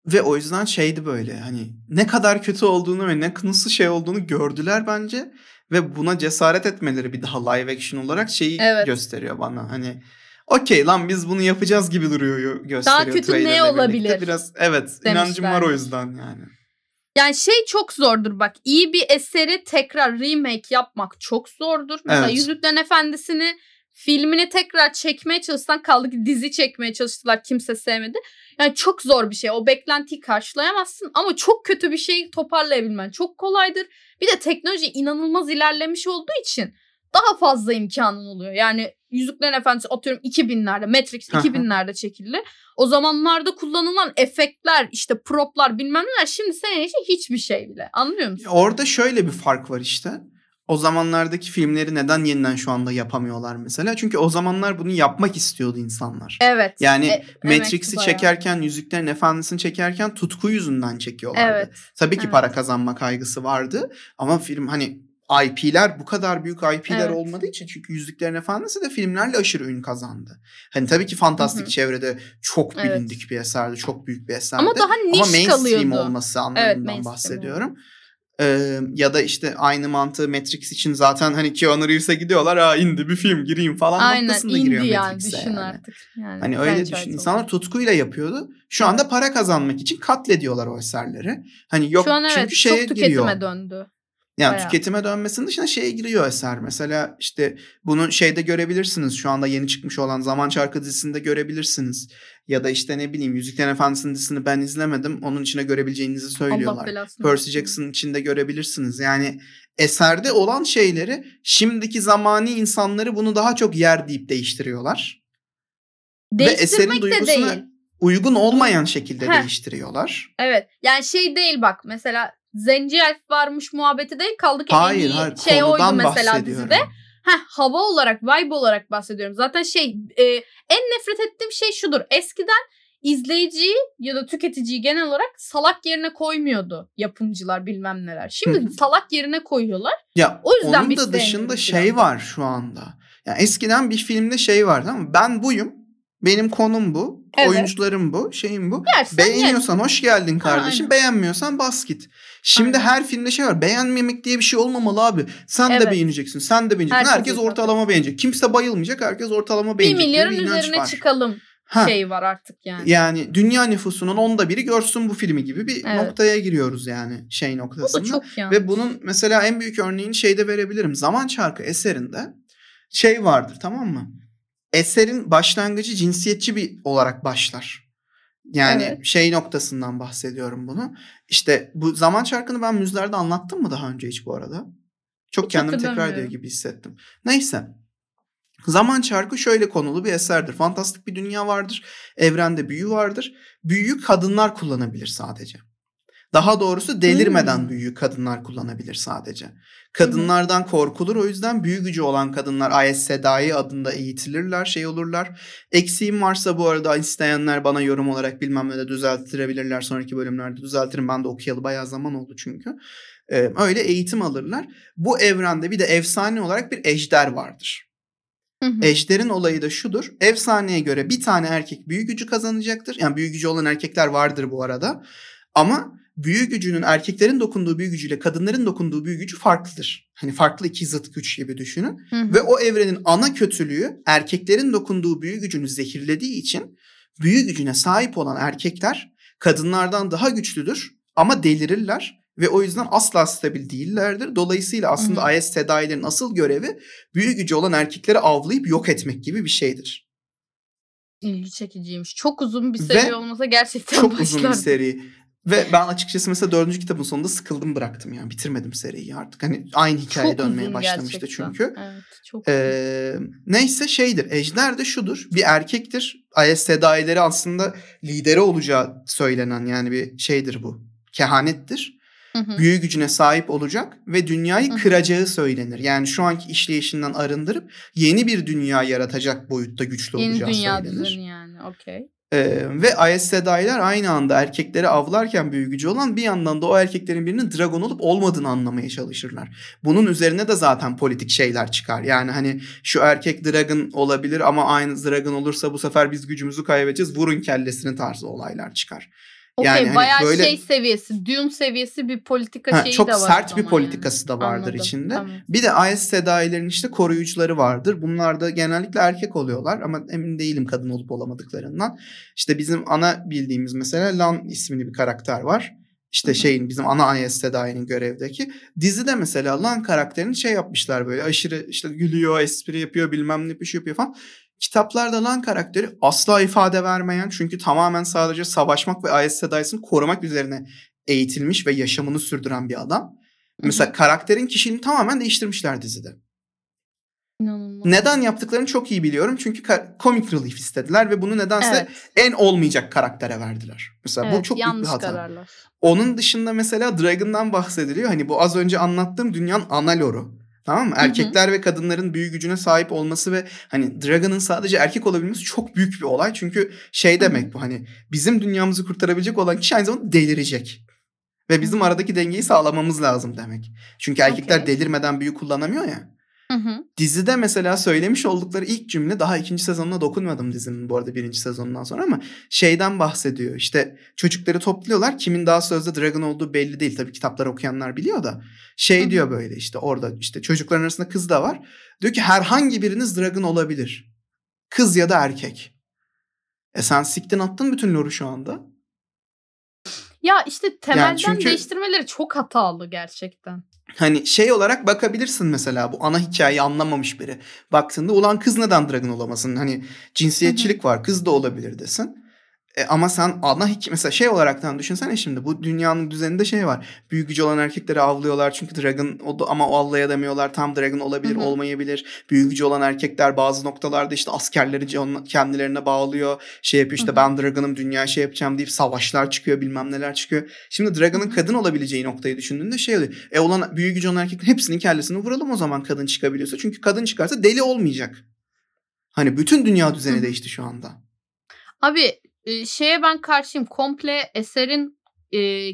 Ve o yüzden şeydi böyle hani ne kadar kötü olduğunu ve ne nasıl şey olduğunu gördüler bence. Ve buna cesaret etmeleri bir daha live action olarak şeyi Evet. gösteriyor bana. Hani okey lan biz bunu yapacağız gibi duruyor yo- gösteriyor. kötü ne trailerle birlikte. olabilir? Biraz evet inancım var o Demişler. yüzden yani. Yani şey çok zordur bak. İyi bir eseri tekrar remake yapmak çok zordur. Mesela Evet. Yüzüklerin Efendisi'ni filmini tekrar çekmeye çalışsan kaldı ki dizi çekmeye çalıştılar kimse sevmedi. Yani çok zor bir şey. O beklentiyi karşılayamazsın ama çok kötü bir şeyi toparlayabilmen çok kolaydır. Bir de teknoloji inanılmaz ilerlemiş olduğu için daha fazla imkanın oluyor. Yani Yüzüklerin Efendisi atıyorum 2000'lerde, Matrix Hı hı. 2000'lerde çekildi. O zamanlarda kullanılan efektler, işte proplar bilmem neler şimdi senin için hiçbir şey bile. Anlıyor musun? Orada şöyle bir fark var işte. O zamanlardaki filmleri neden yeniden şu anda yapamıyorlar mesela? Çünkü o zamanlar bunu yapmak istiyordu insanlar. Evet. Yani E- Matrix'i çekerken, Yüzüklerin Efendisi'ni çekerken tutku yüzünden çekiyorlardı. Evet. Tabii ki evet. para kazanma kaygısı vardı ama film hani IP'ler bu kadar büyük IP'ler Evet. olmadığı için çünkü Yüzüklerin Efendisi de filmlerle aşırı ün kazandı. Hani tabii ki fantastik Hı hı. çevrede çok Evet. bilindik bir eserdi, çok büyük bir eserdi. Ama daha niş Ama mainstream kalıyordu. olması anlamından mainstream bahsediyorum. Ee, ya da işte aynı mantığı Matrix için zaten hani Keanu Reeves'e gidiyorlar. Aa indi bir film gireyim falan Aynen noktasında indi giriyor yani Matrix'e düşün yani. artık. Yani Hani öyle düşün. oldu. İnsanlar tutkuyla yapıyordu. Şu anda para kazanmak için katlediyorlar o eserleri. Hani yok Şu an çünkü evet şeye çok tüketime giriyor. döndü. Yani bayağı. tüketime dönmesinin dışında şeye giriyor eser. Mesela işte bunu şeyde görebilirsiniz. Şu anda yeni çıkmış olan Zaman Çarkı dizisinde görebilirsiniz. Ya da işte ne bileyim Yüzüklerin Efendisi'nin dizisini ben izlemedim. Onun içine görebileceğinizi söylüyorlar. Percy versin. Jackson içinde görebilirsiniz. Yani eserde olan şeyleri şimdiki zamani insanları bunu daha çok yer deyip değiştiriyorlar. Ve eserin Değiştirmek de duygusuna değil. uygun olmayan şekilde Heh. değiştiriyorlar. Evet. Yani şey değil bak mesela Zenci Elf varmış muhabbeti değil kaldı ki Hayır, en iyi hayır şey oydu mesela dizide. Heh, hava olarak, vibe olarak bahsediyorum. Zaten şey e, en nefret ettiğim şey şudur. Eskiden izleyiciyi ya da tüketiciyi genel olarak salak yerine koymuyordu yapımcılar bilmem neler. Şimdi hı. salak yerine koyuyorlar. Ya O yüzden onun da dışında şey biraz. var şu anda. Ya eskiden bir filmde şey vardı ama ben buyum. Benim konum bu. Evet. Oyuncularım bu. Şeyim bu. Ye. Beğeniyorsan hoş geldin kardeşim. aynen. Beğenmiyorsan bas git. Şimdi Aynen. her filmde şey var. Beğenmemek diye bir şey olmamalı abi. Sen de Evet. beğeneceksin. Sen de beğeneceksin. Herkes Herkes ortalama beğenecek. Kimse bayılmayacak. Herkes ortalama Bir beğenecek. diye milyarın bir üzerine var. çıkalım Ha, şey var artık yani. Yani dünya nüfusunun onda biri görsün bu filmi gibi bir Evet. noktaya giriyoruz yani şey Bu da noktasında. çok yanlış. Ve bunun mesela en büyük örneğini şeyde verebilirim. Zaman Çarkı eserinde şey vardır tamam mı? Eserin başlangıcı cinsiyetçi bir olarak başlar. Yani Evet. şey noktasından bahsediyorum bunu. İşte bu Zaman Çarkı'nı ben müzlerde anlattım mı daha önce hiç bu arada? Çok Hiç kendimi tekrar ediyor gibi hissettim. Neyse. Zaman Çarkı şöyle konulu bir eserdir. Fantastik bir dünya vardır. Evrende büyü vardır. Büyüyü kadınlar kullanabilir sadece. Daha doğrusu delirmeden Hmm. büyüyü kadınlar kullanabilir sadece. Kadınlardan korkulur o yüzden büyü gücü olan kadınlar Ayes Sedai adında eğitilirler, şey olurlar. Eksiğim varsa bu arada isteyenler bana yorum olarak bilmem ne de düzeltirebilirler. Sonraki bölümlerde düzeltirim. Ben de okuyalı bayağı zaman oldu çünkü. Ee, öyle eğitim alırlar. Bu evrende bir de efsane olarak bir ejder vardır. Hı hı. Ejder'in olayı da şudur. Efsaneye göre bir tane erkek büyü gücü kazanacaktır. Yani büyü gücü olan erkekler vardır bu arada. Ama büyü gücünün erkeklerin dokunduğu büyü gücüyle kadınların dokunduğu büyü gücü farklıdır. Hani farklı iki zıt güç gibi düşünün. Hı hı. Ve o evrenin ana kötülüğü erkeklerin dokunduğu büyü gücünü zehirlediği için büyü gücüne sahip olan erkekler kadınlardan daha güçlüdür ama delirirler ve o yüzden asla stabil değillerdir. Dolayısıyla aslında Hı hı. Ayes Sedai'lerin asıl görevi büyü gücü olan erkekleri avlayıp yok etmek gibi bir şeydir. İlgi çekiciymiş. Çok uzun bir Ve seri olmasa gerçekten Çok uzun bir seri. Ve ben açıkçası mesela dördüncü kitabın sonunda sıkıldım bıraktım yani. Bitirmedim seriyi artık. Hani aynı hikaye Çok dönmeye başlamıştı gerçekten. çünkü. Evet, çok. Ee, neyse şeydir. Ejder de şudur. Bir erkektir. Ayes Sedai'leri aslında lideri olacağı söylenen yani bir şeydir bu. Kehanettir. Hı hı. Büyü gücüne sahip olacak ve dünyayı Hı hı. kıracağı söylenir. Yani şu anki işleyişinden arındırıp yeni bir dünya yaratacak boyutta güçlü Yeni olacağı dünya söylenir. düzeni yani. Okey. Ee, ve Aes Sedai'ler aynı anda erkekleri avlarken büyü gücü olan bir yandan da o erkeklerin birinin dragon olup olmadığını anlamaya çalışırlar. Bunun üzerine de zaten politik şeyler çıkar. Yani hani şu erkek dragon olabilir ama aynı dragon olursa bu sefer biz gücümüzü kaybedeceğiz. Vurun kellesini tarzı olaylar çıkar. Okey Yani hani bayağı böyle- şey seviyesi, Dune seviyesi bir politika Ha, şeyi çok de var. o sert bir politikası da vardır Anladım, içinde. tamam. Bir de Aes Sedai'lerin işte koruyucuları vardır. Bunlar da genellikle erkek oluyorlar ama emin değilim kadın olup olamadıklarından. İşte bizim ana bildiğimiz mesela Lan ismini bir karakter var. İşte şeyin bizim ana Aes Sedai'nin görevdeki. Dizide mesela Lan karakterini şey yapmışlar böyle aşırı işte gülüyor, espri yapıyor, bilmem ne bir şey yapıyor falan. Kitaplarda Lan karakteri asla ifade vermeyen çünkü tamamen sadece savaşmak ve Aes Sedai'sini korumak üzerine eğitilmiş ve yaşamını sürdüren bir adam. Mesela karakterin kişiliğini tamamen değiştirmişler dizide. İnanılmaz. Neden yaptıklarını çok iyi biliyorum. Çünkü comic relief istediler ve bunu nedense Evet, en olmayacak karaktere verdiler. Mesela bu evet, çok büyük bir hata. kararlar. Onun dışında mesela Dragon'dan bahsediliyor. Hani bu az önce anlattığım dünyanın ana lore'u. Tamam mı? Erkekler ve kadınların büyü gücüne sahip olması ve hani Dragon'ın sadece erkek olabilmesi çok büyük bir olay. Çünkü şey demek bu hani bizim dünyamızı kurtarabilecek olan kişi aynı zamanda delirecek. Ve bizim aradaki dengeyi sağlamamız lazım demek. Çünkü erkekler Okey. delirmeden büyü kullanamıyor ya. Hı hı. Dizide mesela söylemiş oldukları ilk cümle daha ikinci sezonuna dokunmadım dizinin bu arada birinci sezonundan sonra ama şeyden bahsediyor. İşte çocukları topluyorlar. Kimin daha sözde dragon olduğu belli değil. Tabii kitapları okuyanlar biliyor da. Şey Hı hı. diyor böyle işte orada işte çocukların arasında kız da var. Diyor ki herhangi biriniz dragon olabilir. Kız ya da erkek. E sen siktin attın bütün lore'u şu anda. Ya işte temelden çünkü- değiştirmeleri çok hatalı gerçekten. Hani şey olarak bakabilirsin mesela bu ana hikayeyi anlamamış biri. Baktığında ulan kız neden dragon olamasın? Hani cinsiyetçilik var kız da olabilir desin. E, ama sen ana mesela şey olaraktan düşünsene şimdi bu dünyanın düzeninde şey var. Büyük gücü olan erkekleri avlıyorlar çünkü dragon o ama o avlayamıyorlar. Tam dragon olabilir Hı hı. olmayabilir. Büyük gücü olan erkekler bazı noktalarda işte askerleri kendilerine bağlıyor. Şey yapıyor işte Hı hı. ben dragon'ım dünya şey yapacağım deyip savaşlar çıkıyor bilmem neler çıkıyor. Şimdi dragon'ın kadın olabileceği noktayı düşündüğünde şey oluyor. E olan büyük gücü olan erkeklerin hepsinin kellesini vuralım o zaman kadın çıkabiliyorsa. Çünkü kadın çıkarsa deli olmayacak. Hani bütün dünya düzeni Hı. değişti şu anda. Abi e, şeye ben karşıyım. Komple eserin e,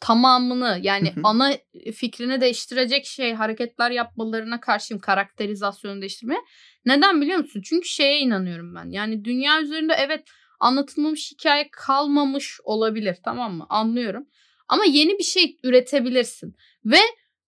tamamını yani ana fikrini değiştirecek şey hareketler yapmalarına karşıyım. Karakterizasyonu değiştirmeye. Neden biliyor musun? Çünkü şeye inanıyorum ben. Yani dünya üzerinde evet anlatılmamış hikaye kalmamış olabilir tamam mı? Anlıyorum. Ama yeni bir şey üretebilirsin. Ve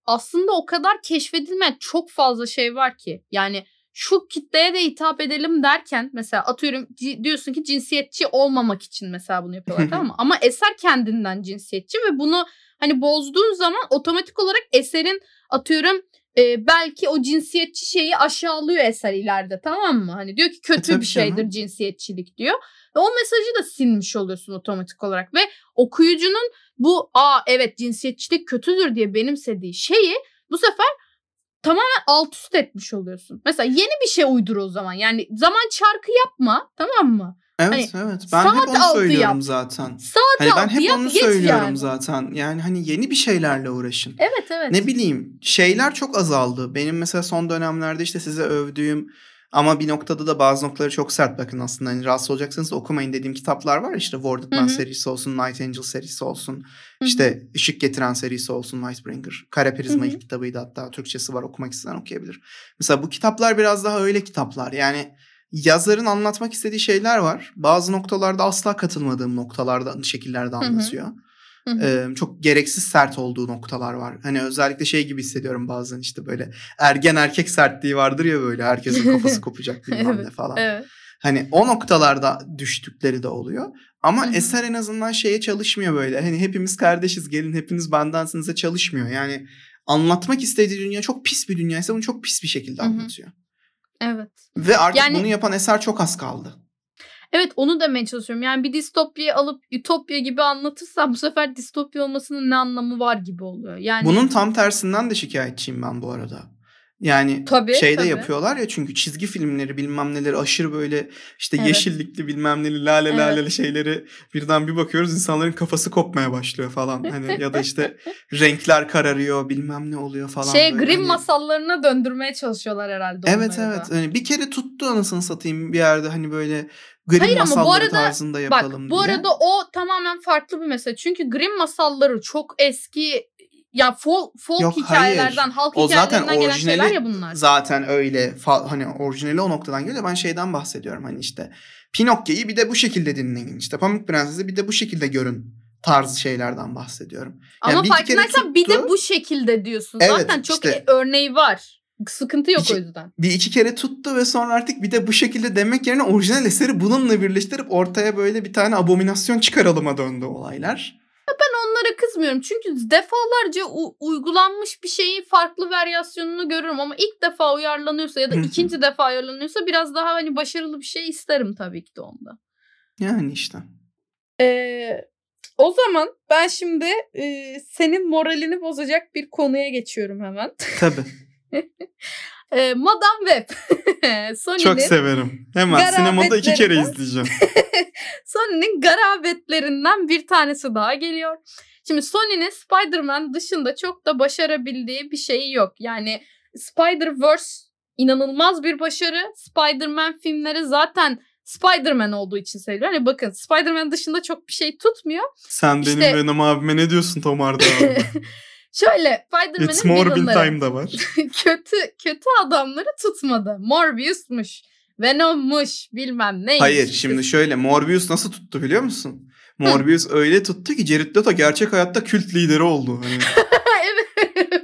aslında o kadar keşfedilmeyen çok fazla şey var ki. Yani şu kitleye de hitap edelim derken mesela atıyorum diyorsun ki cinsiyetçi olmamak için mesela bunu yapıyorlar tamam mı? Ama eser kendinden cinsiyetçi ve bunu hani bozduğun zaman otomatik olarak eserin atıyorum e, belki o cinsiyetçi şeyi aşağılıyor eser ileride tamam mı? Hani diyor ki kötü tabii bir şeydir canım. cinsiyetçilik diyor. Ve o mesajı da silmiş oluyorsun otomatik olarak ve okuyucunun bu aa evet cinsiyetçilik kötüdür diye benimsediği şeyi bu sefer tamamen alt üst etmiş oluyorsun. Mesela yeni bir şey uydur o zaman. Yani zaman çarkı yapma tamam mı? Evet Hani evet. Ben hep onu söylüyorum yap. zaten. Saat Hani ben hep yap onu söylüyorum yani. zaten. Yani hani yeni bir şeylerle uğraşın. Evet evet. Ne bileyim şeyler çok azaldı. Benim mesela son dönemlerde işte size övdüğüm ama bir noktada da bazı noktaları çok sert bakın aslında. Hani rahatsız olacaksanız okumayın dediğim kitaplar var. İşte Man hı. serisi olsun, Night Angel serisi olsun. Hı hı. işte Işık Getiren serisi olsun, Nightbringer. Kare Prizma ilk kitabıydı hatta. Türkçesi var okumak isteyen okuyabilir. Mesela bu kitaplar biraz daha öyle kitaplar. Yani yazarın anlatmak istediği şeyler var. Bazı noktalarda asla katılmadığım noktalarda, şekillerde anlatıyor. Hı Ee, çok gereksiz sert olduğu noktalar var. Hani özellikle şey gibi hissediyorum bazen işte böyle ergen erkek sertliği vardır ya böyle herkesin kafası kopacak bilmem ne Evet, falan. Evet. Hani o noktalarda düştükleri de oluyor. Ama Hı hı. eser en azından şeye çalışmıyor böyle. Hani hepimiz kardeşiz gelin hepiniz bendensinize çalışmıyor. Yani anlatmak istediği dünya çok pis bir dünyaysa bunu çok pis bir şekilde anlatıyor. Evet. Ve artık Yani- bunu yapan eser çok az kaldı. Evet onu demeye çalışıyorum. Yani bir distopyayı alıp ütopya gibi anlatırsam bu sefer distopya olmasının ne anlamı var gibi oluyor. Yani Bunun tam tersinden de şikayetçiyim ben bu arada. Yani Tabii, şeyde tabii. yapıyorlar ya çünkü çizgi filmleri bilmem neleri aşırı böyle işte Evet. yeşillikli bilmem neli lale Evet. laleli şeyleri birden bir bakıyoruz insanların kafası kopmaya başlıyor falan. Hani ya da işte renkler kararıyor bilmem ne oluyor falan. şey böyle. Grimm Hani- masallarına döndürmeye çalışıyorlar herhalde Evet onları da. evet. Hani bir kere tuttu anasını satayım bir yerde hani böyle Grimm Hayır ama bu masalları arada- tarzında Bak yapalım bu diye. arada o tamamen farklı bir mesele. Çünkü Grimm masalları çok eski ya folk, folk Yok, hikayelerden, hayır. halk O zaten hikayelerinden gelen şeyler ya bunlar. zaten öyle hani orijinali o noktadan geliyor. Ben şeyden bahsediyorum hani işte Pinokyo'yu bir de bu şekilde dinleyin. İşte Pamuk Prenses'i bir de bu şekilde görün tarzı şeylerden bahsediyorum. Yani Ama bir kere farkındaysan bir de tuttu. bu şekilde diyorsun. Evet, Zaten çok işte- örneği var. Sıkıntı yok İki- o yüzden. Bir iki kere tuttu ve sonra artık bir de bu şekilde demek yerine orijinal eseri bununla birleştirip ortaya böyle bir tane abominasyon çıkaralıma döndü olaylar. Onlara kızmıyorum. Çünkü defalarca u- uygulanmış bir şeyin farklı varyasyonunu görürüm ama ilk defa uyarlanıyorsa ya da ikinci defa uyarlanıyorsa biraz daha hani başarılı bir şey isterim tabii ki de onda. Yani işte. Ee, o zaman ben şimdi e, senin moralini bozacak bir konuya geçiyorum hemen. Tabii. Ee, Madame Web. Çok severim. Hemen sinemada iki kere izleyeceğim. Sony'nin garabetlerinden bir tanesi daha geliyor. Şimdi Sony'nin Spider-Man dışında çok da başarabildiği bir şeyi yok. Yani Spider-Verse inanılmaz bir başarı. Spider-Man filmleri zaten Spider-Man olduğu için seviliyor. Hani bakın Spider-Man dışında çok bir şey tutmuyor. Sen İşte- benim Venom abime ne diyorsun Tom Hardy abi? Şöyle It's Spider-Man'in Morbin villainları Time da var. kötü kötü adamları tutmadı. Morbius'muş, Venom'muş, bilmem neymiş. Hayır şimdi şöyle Morbius nasıl tuttu biliyor musun? Morbius öyle tuttu ki Jared Leto gerçek hayatta kült lideri oldu. Hani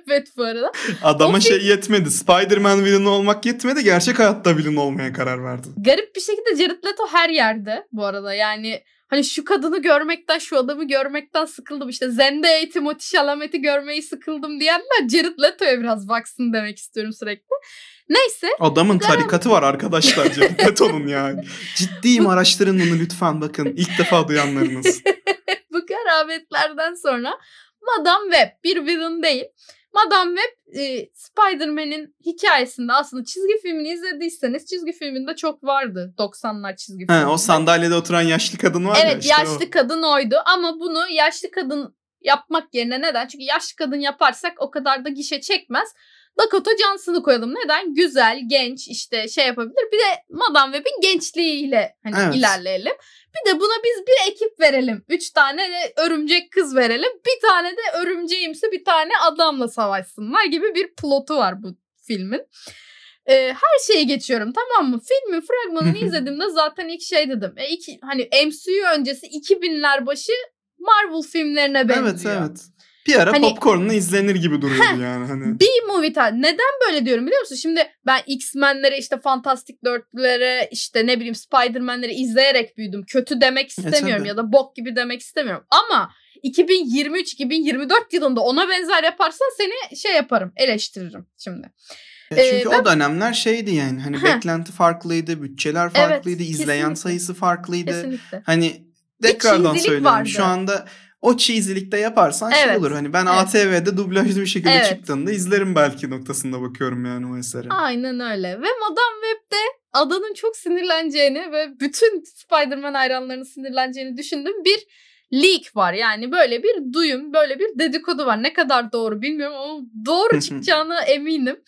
evet, bu arada. adama O şey yetmedi. Spider-Man villain olmak yetmedi. Gerçek hayatta villain olmaya karar verdi. Garip bir şekilde Jared Leto her yerde bu arada. Yani hani şu kadını görmekten, şu adamı görmekten sıkıldım. İşte Zendaya'yı, Timothée Chalamet'i görmeyi sıkıldım diyenler Jared Leto'ya biraz baksın demek istiyorum sürekli. Neyse Adamın tarikatı var arkadaşlar Jared Leto'nun yani. Ciddiyim araştırın bunu lütfen bakın. İlk defa duyanlarınız. bu garabetlerden sonra Madame Web bir villain değil. Madame Web e, Spider-Man'in hikayesinde aslında çizgi filmini izlediyseniz çizgi filminde çok vardı 90'lar çizgi He, filminde. o sandalyede oturan yaşlı kadın var ya Evet işte yaşlı o. kadın oydu ama bunu yaşlı kadın yapmak yerine neden? Çünkü yaşlı kadın yaparsak o kadar da gişe çekmez. Dakota Johnson'ı koyalım. Neden? Güzel, genç işte şey yapabilir. Bir de Madame Web'in gençliğiyle hani Evet. ilerleyelim. Bir de buna biz bir ekip verelim. Üç tane de örümcek kız verelim. Bir tane de örümceğimsi bir tane adamla savaşsınlar gibi bir plotu var bu filmin. Ee, her şeyi geçiyorum tamam mı? Filmin fragmanını izlediğimde zaten ilk şey dedim. E, iki, hani MCU öncesi 2000'ler başı Marvel filmlerine benziyor. Evet evet. Bir ara Hani- popcorn'la izlenir gibi duruyordu yani hani. Bir movie tar- Neden böyle diyorum biliyor musun? Şimdi ben X-Men'lere işte Fantastic Dörtlülere işte ne bileyim Spider-Man'leri izleyerek büyüdüm. Kötü demek istemiyorum tabii. ya da bok gibi demek istemiyorum. Ama 2023-2024 yılında ona benzer yaparsan seni şey yaparım eleştiririm şimdi. Ee, çünkü ben- o dönemler şeydi yani hani Heh. beklenti farklıydı, bütçeler farklıydı, izleyen kesinlikle. sayısı farklıydı. Kesinlikle. Hani tekrardan söylüyorum vardı. şu anda o cheesy'likte yaparsan şey Evet. olur. Hani ben Evet. ATV'de dublajlı bir şekilde Evet. çıktığında izlerim belki noktasında bakıyorum yani o esere. Aynen öyle. Ve Madame Web'de adanın çok sinirleneceğini ve bütün Spider-Man hayranlarının sinirleneceğini düşündüğüm bir leak var. Yani böyle bir duyum, böyle bir dedikodu var. Ne kadar doğru bilmiyorum ama doğru çıkacağına eminim.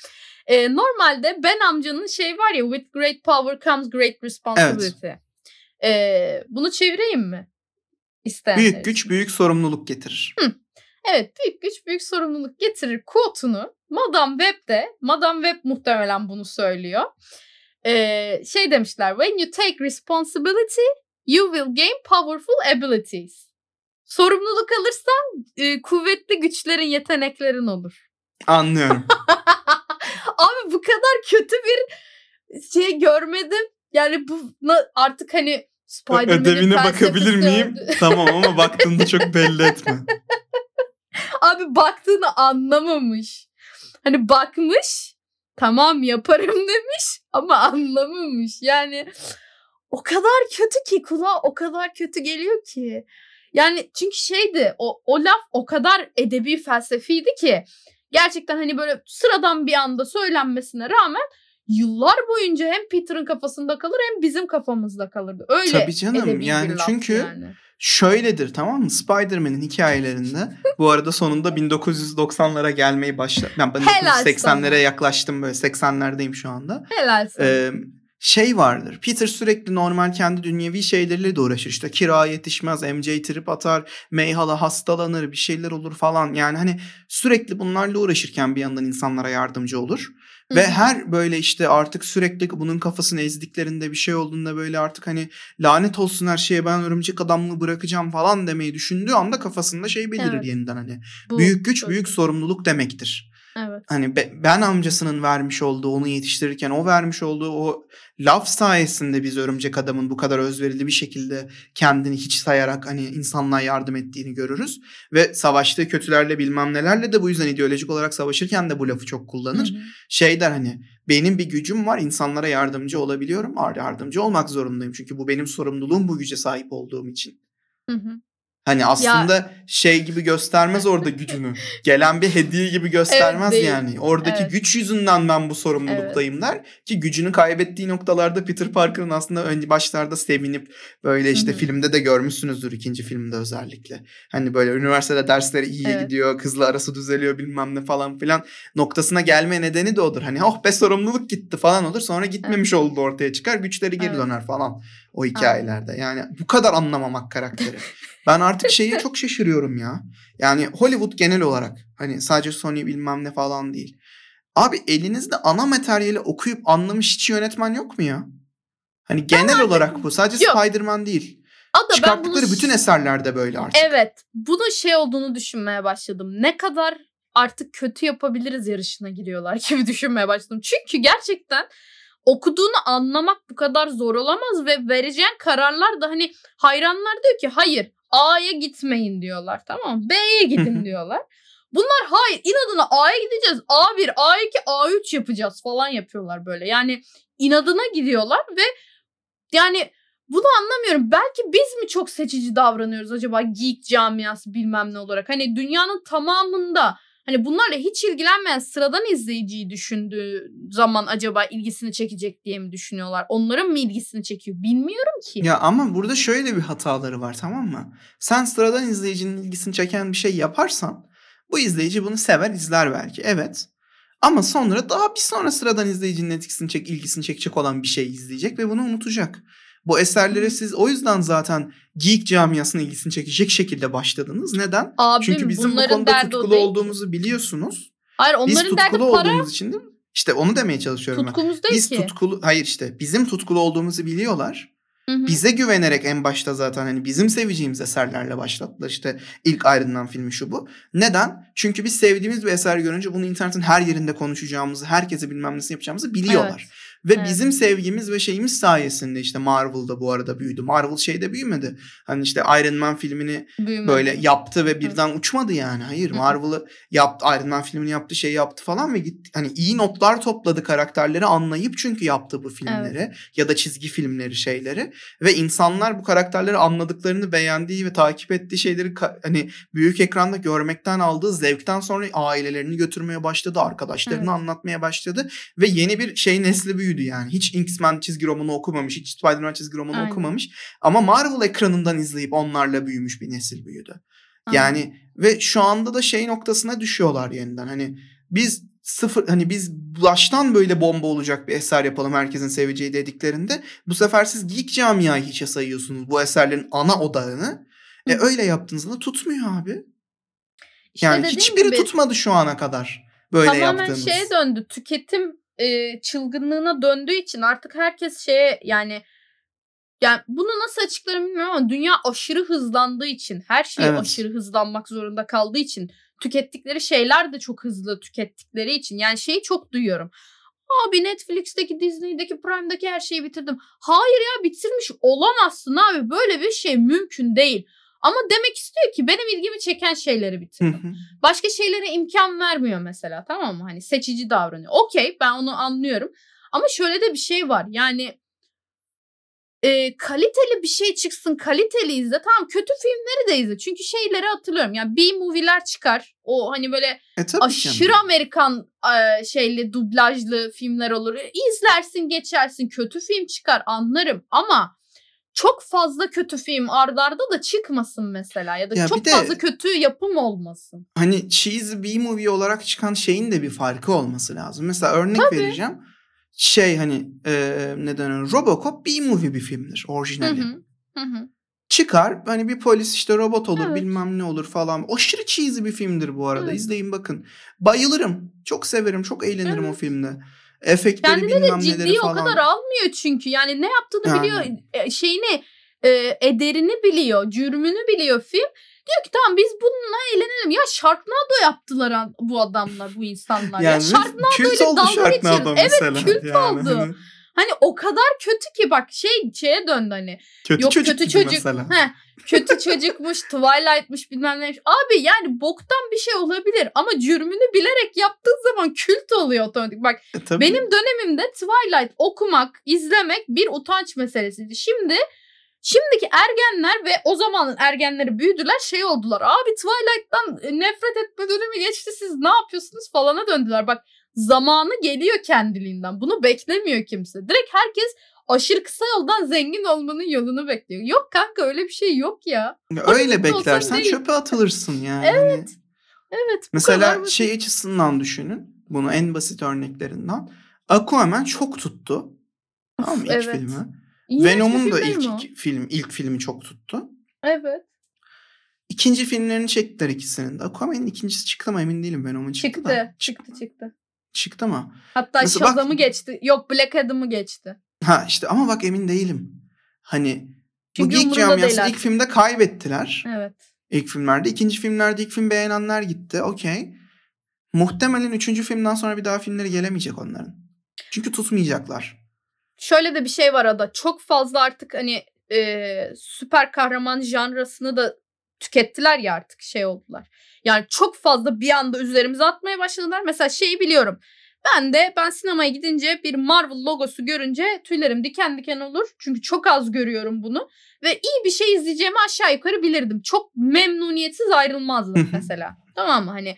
Ee, normalde Ben amcanın şey var ya with great power comes great responsibility. Ee, bunu çevireyim mi? İsteyenler Büyük için. güç büyük sorumluluk getirir. Evet büyük güç büyük sorumluluk getirir quote'unu Madame Web de Madame Web muhtemelen bunu söylüyor. Ee, şey demişler when you take responsibility you will gain powerful abilities. Sorumluluk alırsan e, kuvvetli güçlerin yeteneklerin olur. Anlıyorum. Abi bu kadar kötü bir şey görmedim. Yani bu artık hani Spider-Man'in Ödevine bakabilir miyim? öldü. tamam ama baktığında çok belli etme. Abi baktığını anlamamış. Hani bakmış tamam yaparım demiş ama anlamamış. Yani o kadar kötü ki kulağa o kadar kötü geliyor ki. Yani çünkü şeydi o, o laf o kadar edebi felsefiydi ki gerçekten hani böyle sıradan bir anda söylenmesine rağmen yıllar boyunca hem Peter'ın kafasında kalır hem bizim kafamızda kalırdı. Öyle Tabii canım, yani çünkü yani. Şöyledir tamam mı? Spider-Man'in hikayelerinde bu arada sonunda 1990'lara gelmeyi başladı. Ben Helal 1980'lere sana. yaklaştım böyle 80'lerdeyim şu anda. Helal sana. Ee, şey vardır. Peter sürekli normal kendi dünyevi şeylerle de uğraşır. İşte kira yetişmez, MJ trip atar, Mayhala hastalanır, bir şeyler olur falan. Yani hani sürekli bunlarla uğraşırken bir yandan insanlara yardımcı olur. Ve her böyle işte artık sürekli bunun kafasını ezdiklerinde bir şey olduğunda böyle artık hani lanet olsun her şeye ben örümcek adamlığı bırakacağım falan demeyi düşündüğü anda kafasında şey belirir Evet. yeniden hani. Bu büyük güç büyük sorumluluk demektir. Evet. Hani be- ben amcasının vermiş olduğu onu yetiştirirken o vermiş olduğu o laf sayesinde biz örümcek adamın bu kadar özverili bir şekilde kendini hiç sayarak hani insanlığa yardım ettiğini görürüz. Ve savaştığı kötülerle bilmem nelerle de bu yüzden ideolojik olarak savaşırken de bu lafı çok kullanır Hı hı. şey der hani benim bir gücüm var insanlara yardımcı olabiliyorum. Yardımcı olmak zorundayım çünkü bu benim sorumluluğum bu güce sahip olduğum için. Hı hı. Hani aslında şey gibi göstermez orada gücünü. Gelen bir hediye gibi göstermez değil. yani. Oradaki Evet. güç yüzünden ben bu sorumluluktayım der. Ki gücünü kaybettiği noktalarda Peter Parker'ın aslında önce başlarda sevinip böyle işte Hı hı. filmde de görmüşsünüzdür ikinci filmde özellikle. Hani böyle üniversitede dersleri iyi Evet. gidiyor, kızla arası düzeliyor bilmem ne falan filan noktasına gelme nedeni de odur. Hani oh be sorumluluk gitti falan olur sonra gitmemiş olduğu ortaya çıkar güçleri geri Evet. döner falan o hikayelerde. Yani bu kadar anlamamak karakteri. Ben artık şeye çok şaşırıyorum ya. Yani Hollywood genel olarak hani sadece Sony bilmem ne falan değil. Abi elinizde ana materyali okuyup anlamış hiç yönetmen yok mu ya? Hani genel olarak bu. Sadece Yok. Spider-Man değil. Ada ben bunu Çıkarttıkları bütün eserlerde böyle artık. Evet. Bunun şey olduğunu düşünmeye başladım. Ne kadar artık kötü yapabiliriz yarışına giriyorlar gibi düşünmeye başladım. Çünkü gerçekten okuduğunu anlamak bu kadar zor olamaz ve vereceğin kararlar da hani hayranlar diyor ki hayır A'ya gitmeyin diyorlar tamam? B'ye gidin diyorlar. Bunlar hayır inadına A'ya gideceğiz. A1, A2, A3 yapacağız falan yapıyorlar böyle. Yani inadına gidiyorlar ve yani bunu anlamıyorum. Belki biz mi çok seçici davranıyoruz acaba geek camiası bilmem ne olarak? Hani dünyanın tamamında hani bunlarla hiç ilgilenmeyen sıradan izleyiciyi düşündüğü zaman acaba ilgisini çekecek diye mi düşünüyorlar? Onların mı ilgisini çekiyor? Bilmiyorum ki. Ya ama burada şöyle bir hataları var tamam mı? Sen sıradan izleyicinin ilgisini çeken bir şey yaparsan bu izleyici bunu sever izler belki evet. Ama sonra daha bir sonra sıradan izleyicinin etkisini çek, ilgisini çekecek olan bir şey izleyecek ve bunu unutacak. Bu eserlere siz o yüzden zaten geek camiasının ilgisini çekecek şekilde başladınız. Neden? Abim Çünkü bizim bu konuda derdi tutkulu olduğumuzu biliyorsunuz. Hayır Biz onların derdi tutkulu para. olduğumuz için değil mi? İşte onu demeye çalışıyorum ben. Tutkumuz değil Biz ki. tutkulu hayır işte bizim tutkulu olduğumuzu biliyorlar. Hı hı. Bize güvenerek en başta zaten hani bizim seveceğimiz eserlerle başlattılar. İşte ilk Iron Man filmi şu bu. Neden? Çünkü biz sevdiğimiz bir eser görünce bunu internetin her yerinde konuşacağımızı, herkese bilmem nesini yapacağımızı biliyorlar. Ve Evet. bizim sevgimiz ve şeyimiz sayesinde işte Marvel'da bu arada büyüdü. Marvel şeyde büyümedi. Hani işte Iron Man filmini Büyüme. böyle yaptı ve birden uçmadı yani. Hayır. Marvel'ı yaptı Iron Man filmini yaptı şey yaptı falan ve gitti. Hani iyi notlar topladı karakterleri anlayıp çünkü yaptı bu filmleri ya da çizgi filmleri şeyleri ve insanlar bu karakterleri anladıklarını beğendiği ve takip ettiği şeyleri hani büyük ekranda görmekten aldığı zevkten sonra ailelerini götürmeye başladı, arkadaşlarını Evet. anlatmaya başladı ve yeni bir şey nesli büyüdü yani. Hiç X-Men çizgi romanı okumamış, hiç Spider-Man çizgi romanı Aynen. okumamış ama Marvel ekranından izleyip onlarla büyümüş bir nesil büyüdü. Yani ve şu anda da şey noktasına düşüyorlar yeniden. Hani biz sıfır hani biz baştan böyle bomba olacak bir eser yapalım herkesin seveceği dediklerinde bu sefer siz geek camiayı hiçe sayıyorsunuz bu eserlerin ana odağını. E öyle yaptığınızda tutmuyor abi. İşte Yani hiçbiri gibi tutmadı şu ana kadar böyle tamamen yaptığımız. şeye döndü. Tüketim e, çılgınlığına döndüğü için artık herkes şeye yani yani bunu nasıl açıklarım bilmiyorum ama dünya aşırı hızlandığı için her şey Evet. aşırı hızlanmak zorunda kaldığı için tükettikleri şeyler de çok hızlı tükettikleri için yani şeyi çok duyuyorum. Abi Netflix'teki, Disney'deki, Prime'daki her şeyi bitirdim. Hayır ya bitirmiş olamazsın abi. Böyle bir şey mümkün değil. Ama demek istiyor ki benim ilgimi çeken şeyleri hı. Başka şeylere imkan vermiyor mesela tamam mı? Hani seçici davranıyor. Okey ben onu anlıyorum. Ama şöyle de bir şey var. Yani e, kaliteli bir şey çıksın kaliteli izle. Tamam kötü filmleri de izle. Çünkü şeyleri hatırlıyorum. Yani B-movie'ler çıkar. O hani böyle E aşırı canım. Amerikan e, şeyli dublajlı filmler olur. İzlersin geçersin. Kötü film çıkar anlarım. Ama çok fazla kötü film ardarda da çıkmasın mesela. Ya da Ya çok de- fazla kötü yapım olmasın. Hani cheesy B-movie olarak çıkan şeyin de bir farkı olması lazım. Mesela örnek vereceğim. Şey hani e, neden Robocop B-movie bir filmdir orijinali. hı. Hı hı. Çıkar hani bir polis işte robot olur Evet. bilmem ne olur falan. Aşırı cheesy bir filmdir bu arada. Evet. İzleyin bakın. Bayılırım. Çok severim. Çok eğlenirim o Evet. filmde. Efektleri Kendine bilmem de ciddiye o falan. kadar almıyor çünkü. Yani ne yaptığını Yani. biliyor. e, Şeyini e, ederini biliyor. Cürmünü biliyor film. Diyor ki tamam biz bununla eğlenelim. Ya Sharknado yaptılar bu adamlar, bu insanlar. ya Yani Sharknado kült ile dalga Sharknado geçiyoruz. Evet, kült Yani oldu. Hani o kadar kötü ki bak şey şeye döndü hani. kötü Yok çocuk kötü çocuk. mesela. He, kötü çocukmuş, Twilight'mış bilmem neymiş. Abi yani boktan bir şey olabilir ama cürmünü bilerek yaptığın zaman kült oluyor otomatik. Bak E, tabii. benim dönemimde Twilight okumak, izlemek bir utanç meselesiydi. Şimdi şimdiki ergenler ve o zamanın ergenleri büyüdüler şey oldular. Abi Twilight'tan e, nefret etme dönemi geçti siz ne yapıyorsunuz falana döndüler. Bak zamanı geliyor kendiliğinden. Bunu beklemiyor kimse. Direkt herkes aşırı kısa yoldan zengin olmanın yolunu bekliyor. Yok kanka öyle bir şey yok ya. Öyle beklersen çöpe atılırsın yani. Evet. Evet bu Mesela şey açısından düşünün. Bunu en basit örneklerinden. Aquaman çok tuttu. Tamam? İlk evet. filmi. Venom'un da ilk o? film ilk filmi çok tuttu. Evet. İkinci filmlerini çektiler ikisinin de. Aquaman'ın ikincisi çıktı mı emin değilim. Venom'un çıktı, Çıktı. da. Çıktı çıktı. Çıktı mı? Hatta Mesela bak- Shazam'ı geçti. Yok Black Adam'ı geçti. Ha işte ama bak emin değilim. Hani Çünkü bu geek camiası ilk filmde kaybettiler. Evet. İlk filmlerde. ikinci filmlerde ilk film beğenenler gitti. Okey. Muhtemelen üçüncü filmden sonra bir daha filmleri gelemeyecek onların. Çünkü tutmayacaklar. Şöyle de bir şey var ada. Çok fazla artık hani e, süper kahraman janrasını da tükettiler ya artık şey oldular. Yani çok fazla bir anda üzerimize atmaya başladılar. Mesela şeyi biliyorum. Ben de ben sinemaya gidince bir Marvel logosu görünce tüylerim diken diken olur. Çünkü çok az görüyorum bunu. Ve iyi bir şey izleyeceğimi aşağı yukarı bilirdim. Çok memnuniyetsiz ayrılmazdım mesela. tamam mı? Hani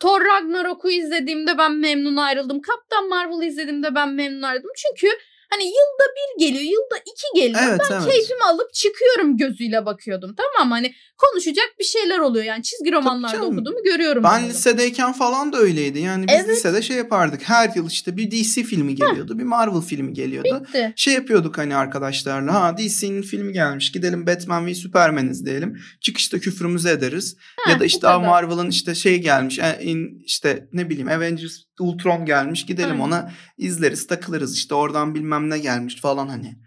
Thor Ragnarok'u izlediğimde ben memnun ayrıldım. Kaptan Marvel izlediğimde ben memnun ayrıldım. Çünkü hani yılda bir geliyor, yılda iki geliyor. Evet ben evet. keyfimi alıp çıkıyorum gözüyle bakıyordum. Tamam mı? Hani konuşacak bir şeyler oluyor. Yani çizgi romanlarda canım. okuduğumu görüyorum. Ben orada. lisedeyken falan da öyleydi. Yani biz Evet. lisede şey yapardık. Her yıl işte bir DC filmi geliyordu. Bir Marvel filmi geliyordu. Bitti. Şey yapıyorduk hani arkadaşlarla. Ha DC'nin filmi gelmiş. Gidelim Batman ve Superman izleyelim. Çıkışta küfrümüzü ederiz. Ha, ya da işte "Aa, kadar. Marvel'ın işte şey gelmiş. e, işte ne bileyim Avengers Ultron gelmiş. Gidelim Aynen. ona izleriz takılırız. İşte oradan bilmem ne gelmiş falan hani.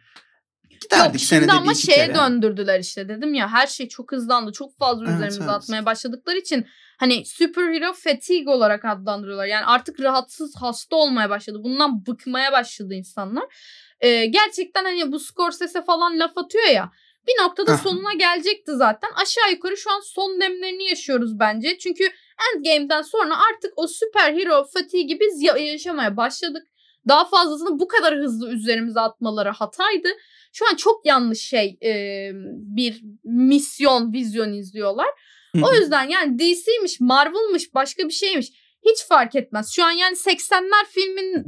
Derdik Yok senede ama bir iki şeye kere. döndürdüler işte dedim ya her şey çok hızlandı çok fazla Evet, üzerimize evet. atmaya başladıkları için hani superhero fatigue olarak adlandırıyorlar. Yani artık rahatsız hasta olmaya başladı. Bundan bıkmaya başladı insanlar. Ee, gerçekten hani bu Scorsese falan laf atıyor ya bir noktada Aha. sonuna gelecekti zaten. Aşağı yukarı şu an son demlerini yaşıyoruz bence. Çünkü Endgame'den sonra artık o superhero fatigue'i biz ya- yaşamaya başladık. Daha fazlasını bu kadar hızlı üzerimize atmaları hataydı. Şu an çok yanlış şey e, bir misyon, vizyon izliyorlar. Hı O yüzden yani DC'miş, Marvel'mış, başka bir şeymiş. Hiç fark etmez. Şu an yani 80'ler filmin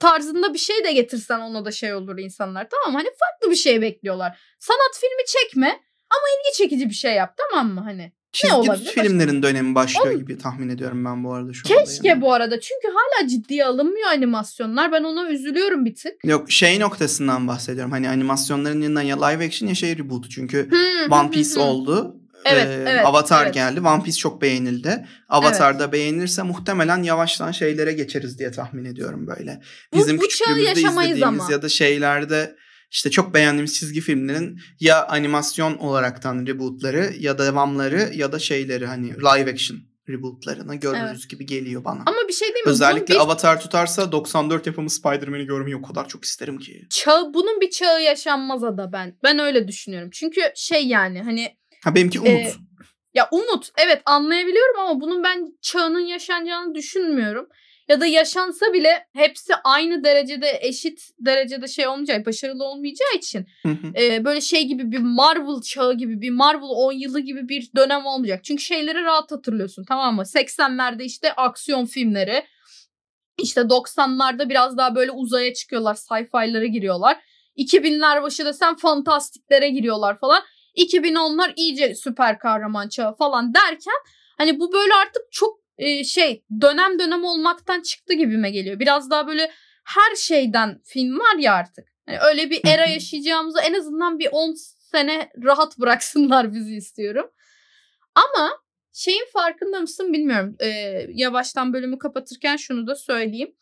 tarzında bir şey de getirsen ona da şey olur insanlar. Tamam mı? Hani farklı bir şey bekliyorlar. Sanat filmi çekme ama ilgi çekici bir şey yap tamam mı hani? Çizgi olabilir? filmlerin dönemi başlıyor Oğlum- gibi tahmin ediyorum ben bu arada şu. Keşke yani. bu arada çünkü hala ciddiye alınmıyor animasyonlar. Ben ona üzülüyorum bir tık. Yok şey noktasından bahsediyorum. Hani animasyonların yanından ya live action ya şey reboot. Çünkü Hmm, One Piece hmm. oldu. Evet, Ee, evet, Avatar evet. geldi. One Piece çok beğenildi. Avatar da beğenirse muhtemelen yavaştan şeylere geçeriz diye tahmin ediyorum böyle. Bu- Bizim bu çağı küçüklüğümüzde izlediğimiz ama. ya da şeylerde işte çok beğendiğimiz çizgi filmlerin ya animasyon olaraktan rebootları ya da devamları ya da şeyleri hani live action rebootlarını görürüz gibi geliyor bana. Ama bir şey değil mi? Özellikle bir Avatar tutarsa 94 yapımı Spider-Man'i görmeyi o kadar çok isterim ki. çağı, bunun bir çağı yaşanmaz da ben. Ben öyle düşünüyorum. Çünkü şey yani hani Ha benimki Umut. Ee, Ya umut evet anlayabiliyorum ama bunun ben çağının yaşanacağını düşünmüyorum. Ya da yaşansa bile hepsi aynı derecede eşit derecede şey olmayacak, başarılı olmayacağı için e, böyle şey gibi bir Marvel çağı gibi bir Marvel 10 yılı gibi bir dönem olmayacak. Çünkü şeyleri rahat hatırlıyorsun tamam mı? 80'lerde işte aksiyon filmleri işte 90'larda biraz daha böyle uzaya çıkıyorlar, sci-fi'lara giriyorlar. 2000'ler başı da sen fantastiklere giriyorlar falan. 2010'lar iyice süper kahraman çağı falan derken hani bu böyle artık çok e, şey dönem dönem olmaktan çıktı gibime geliyor. Biraz daha böyle her şeyden film var ya artık. Hani öyle bir era yaşayacağımızı en azından bir 10 sene rahat bıraksınlar bizi istiyorum. Ama şeyin farkında mısın bilmiyorum. Ee, yavaştan bölümü kapatırken şunu da söyleyeyim.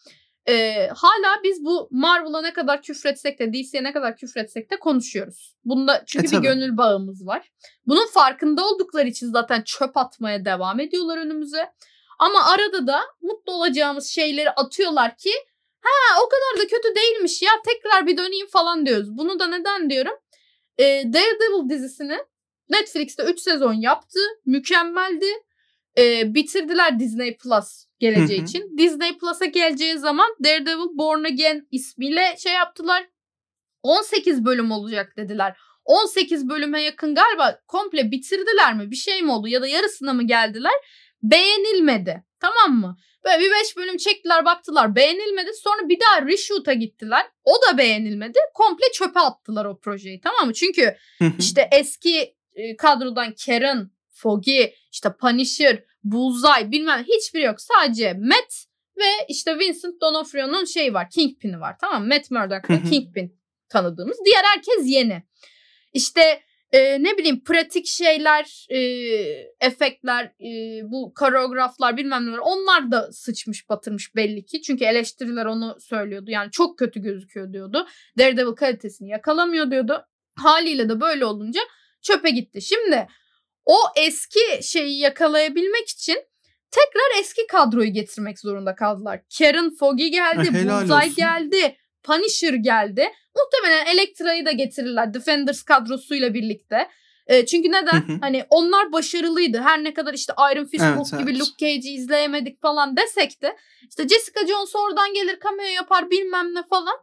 Ee, hala biz bu Marvel'a ne kadar küfretsek de DC'ye ne kadar küfretsek de konuşuyoruz. Bunda çünkü E, bir gönül bağımız var. Bunun farkında oldukları için zaten çöp atmaya devam ediyorlar önümüze. Ama arada da mutlu olacağımız şeyleri atıyorlar ki ha o kadar da kötü değilmiş ya tekrar bir döneyim falan diyoruz. Bunu da neden diyorum? Ee, Daredevil dizisini Netflix'te 3 sezon yaptı. Mükemmeldi. Ee, bitirdiler Disney Plus geleceği için. Disney Plus'a geleceği zaman Daredevil Born Again ismiyle şey yaptılar. 18 bölüm olacak dediler. 18 bölüme yakın galiba komple bitirdiler mi? Bir şey mi oldu ya da yarısına mı geldiler? Beğenilmedi. Tamam mı? Böyle bir 5 bölüm çektiler baktılar beğenilmedi. Sonra bir daha reshoot'a gittiler. O da beğenilmedi. Komple çöpe attılar o projeyi tamam mı? Çünkü işte eski e, kadrodan Karen, Foggy, işte Punisher, Bullseye bilmem hiçbiri yok. Sadece Matt ve işte Vincent D'Onofrio'nun şey var. Kingpin'i var tamam mı? Matt Murdock Hı ve hı. Kingpin tanıdığımız. Diğer herkes yeni. İşte e, ne bileyim pratik şeyler, e, efektler, e, bu koreograflar bilmem neler onlar da sıçmış batırmış belli ki. Çünkü eleştiriler onu söylüyordu. Yani çok kötü gözüküyor diyordu. Daredevil kalitesini yakalamıyor diyordu. Haliyle de böyle olunca çöpe gitti. Şimdi o eski şeyi yakalayabilmek için tekrar eski kadroyu getirmek zorunda kaldılar. Karen Foggy geldi, helal Bullseye geldi, Punisher geldi. Muhtemelen Elektra'yı da getirirler Defenders kadrosuyla birlikte. E, çünkü neden? Hı hı. hani onlar başarılıydı. Her ne kadar işte Iron Fist, Evet, Hulk gibi evet. Luke Cage'i izleyemedik falan desek de işte Jessica Jones oradan gelir cameo yapar bilmem ne falan.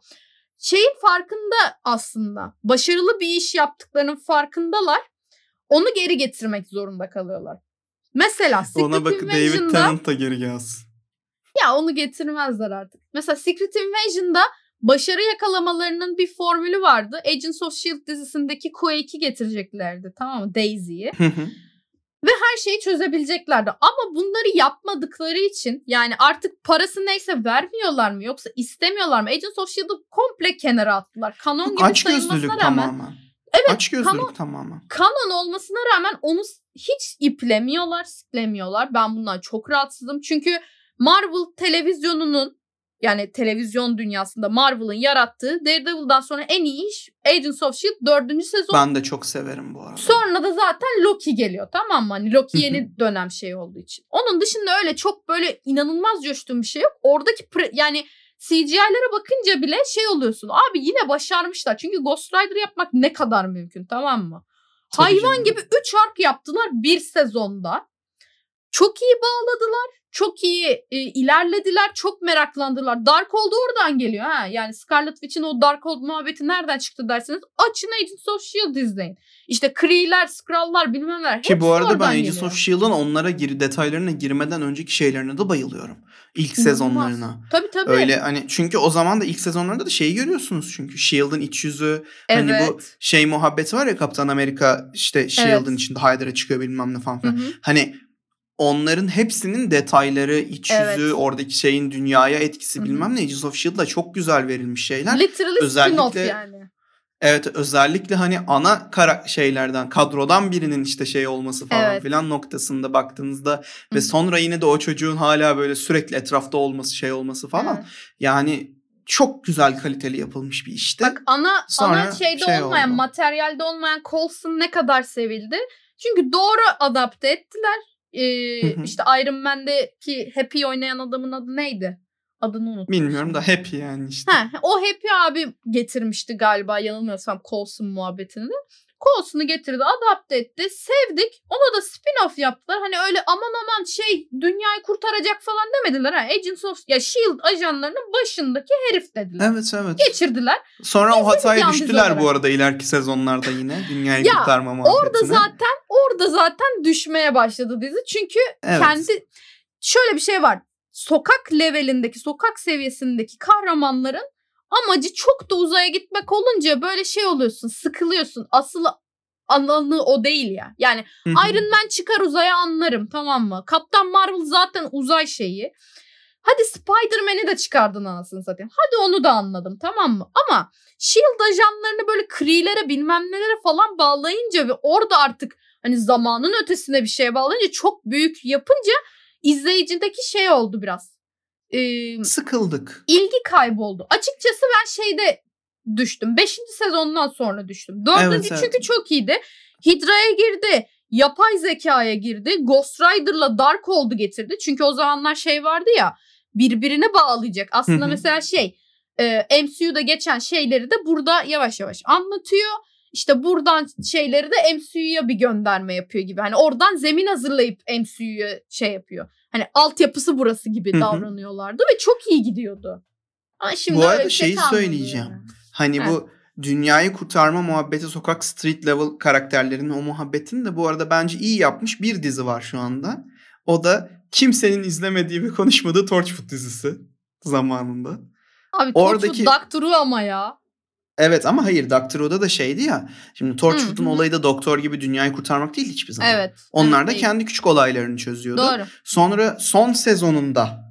Şeyin farkında aslında. Başarılı bir iş yaptıklarının farkındalar. Onu geri getirmek zorunda kalıyorlar. Mesela Secret Ona bakın David Tennant da geri gelsin. ya onu getirmezler artık. Mesela Secret Invasion'da başarı yakalamalarının bir formülü vardı. Agents of S.H.I.E.L.D. Dizisindeki Quake'i getireceklerdi tamam mı? Daisy'yi. Hı. her şeyi çözebileceklerdi. Ama bunları yapmadıkları için yani artık parası neyse vermiyorlar mı yoksa istemiyorlar mı? Agents of S.H.I.E.L.D'ı komple kenara attılar. Kanon gibi Aç sayılmasına rağmen. tamamen. Evet, Aç kanon- tamamen. Kanon olmasına rağmen onu hiç iplemiyorlar, siklemiyorlar. Ben bundan çok rahatsızım. Çünkü Marvel televizyonunun yani televizyon dünyasında Marvel'ın yarattığı Daredevil'dan sonra en iyi iş Agents of S.H.I.E.L.D. 4. sezon. Ben de çok severim bu arada. Sonra da zaten Loki geliyor tamam mı? Hani Loki yeni dönem şey olduğu için. Onun dışında öyle çok böyle inanılmaz coştuğum bir şey yok. Oradaki pre- yani CGI'lere bakınca bile şey oluyorsun. Abi yine başarmışlar. Çünkü Ghost Rider yapmak ne kadar mümkün tamam mı? Tabii Hayvan canım. gibi 3 ark yaptılar bir sezonda. Çok iyi bağladılar. Çok iyi e, ilerlediler. Çok meraklandılar. Darkhold oradan geliyor. ha Yani Scarlet Witch'in o Darkhold muhabbeti nereden çıktı derseniz açın Agents of S.H.I.E.L.D. izleyin. İşte Kree'ler, Skrull'lar bilmem neler. Ki bu arada ben Agents geliyor. of S.H.I.E.L.'ın onlara gir detaylarına girmeden önceki şeylerine de bayılıyorum. İlk İnanılmaz. sezonlarına. Tabii tabii. Öyle hani çünkü o zaman da ilk sezonlarda da şeyi görüyorsunuz çünkü S.H.I.E.L.d'ın iç yüzü evet. hani bu şey muhabbeti var ya Kaptan Amerika işte S.H.I.E.L.d'ın Evet. içinde Hyder'a çıkıyor bilmem ne falan filan. Hani onların hepsinin detayları, iç Evet. yüzü, oradaki şeyin dünyaya etkisi Hı hı. bilmem ne. Agents of S.H.I.E.L.d'da çok güzel verilmiş şeyler. Literally özellikle- yani. Evet özellikle hani ana kara şeylerden kadrodan birinin işte şey olması falan Evet. filan noktasında baktığınızda Hı ve sonra yine de o çocuğun hala böyle sürekli etrafta olması şey olması falan Evet. yani çok güzel kaliteli yapılmış bir işti. Bak ana Sonra ana şeyde şey olmayan, oldu. materyalde olmayan Coulson ne kadar sevildi? Çünkü doğru adapte ettiler. Hı hı. işte Iron Man'deki Happy oynayan adamın adı neydi? Adını unuttum. Bilmiyorum da happy yani işte. Ha, o Happy abi getirmişti galiba yanılmıyorsam Coulson muhabbetini. Coulson'u getirdi, adapte etti. Sevdik. Ona da spin-off yaptılar. Hani öyle aman aman şey dünyayı kurtaracak falan demediler. Ha. Agents of ya S.H.I.E.L.D. ajanlarının başındaki herif dediler. Evet evet. Geçirdiler. Sonra o hataya düştüler bu arada ileriki sezonlarda yine dünyayı Ya, kurtarma Orada muhabbetine. zaten orada zaten düşmeye başladı dizi. Çünkü Evet. kendi şöyle bir şey var. Sokak levelindeki, sokak seviyesindeki kahramanların amacı çok da uzaya gitmek olunca böyle şey oluyorsun, sıkılıyorsun. Asıl alanı o değil ya. Yani Hı hı. Iron Man çıkar uzaya anlarım tamam mı? Kaptan Marvel zaten uzay şeyi. Hadi Spider-Man'i de çıkardın anasını satayım. Hadi onu da anladım tamam mı? Ama S.H.I.E.L.D. ajanlarını böyle Kree'lere bilmem nelere falan bağlayınca ve orada artık hani zamanın ötesine bir şeye bağlayınca çok büyük yapınca izleyicideki şey oldu biraz. Ee, Sıkıldık. ilgi kayboldu. Açıkçası ben şeyde düştüm. Beşinci sezondan sonra düştüm. Dördüncü Evet, evet. çünkü çok iyiydi. Hydra'ya girdi. Yapay zekaya girdi. Ghost Rider'la Darkhold'u getirdi. Çünkü o zamanlar şey vardı ya birbirine bağlayacak. Aslında Hı hı. mesela şey e, MCU'da geçen şeyleri de burada yavaş yavaş anlatıyor. İşte buradan şeyleri de MCU'ya bir gönderme yapıyor gibi. Hani oradan zemin hazırlayıp MCU'ya şey yapıyor. Hani altyapısı burası gibi Hı hı. davranıyorlardı ve çok iyi gidiyordu. Ama şimdi Bu arada şey şeyi söyleyeceğim. yani. Hani Evet. bu dünyayı kurtarma muhabbeti sokak street level karakterlerinin o muhabbetini de bu arada bence iyi yapmış bir dizi var şu anda. O da kimsenin izlemediği ve konuşmadığı Torchwood dizisi zamanında. Abi Oradaki- Torchwood Doctor ama ya. Evet ama hayır Doctor Who'da da şeydi ya. Şimdi Torchwood'un olayı da doktor gibi dünyayı kurtarmak değil hiçbir zaman. Evet. Onlar evet, da değil. kendi küçük olaylarını çözüyordu. Doğru. Sonra son sezonunda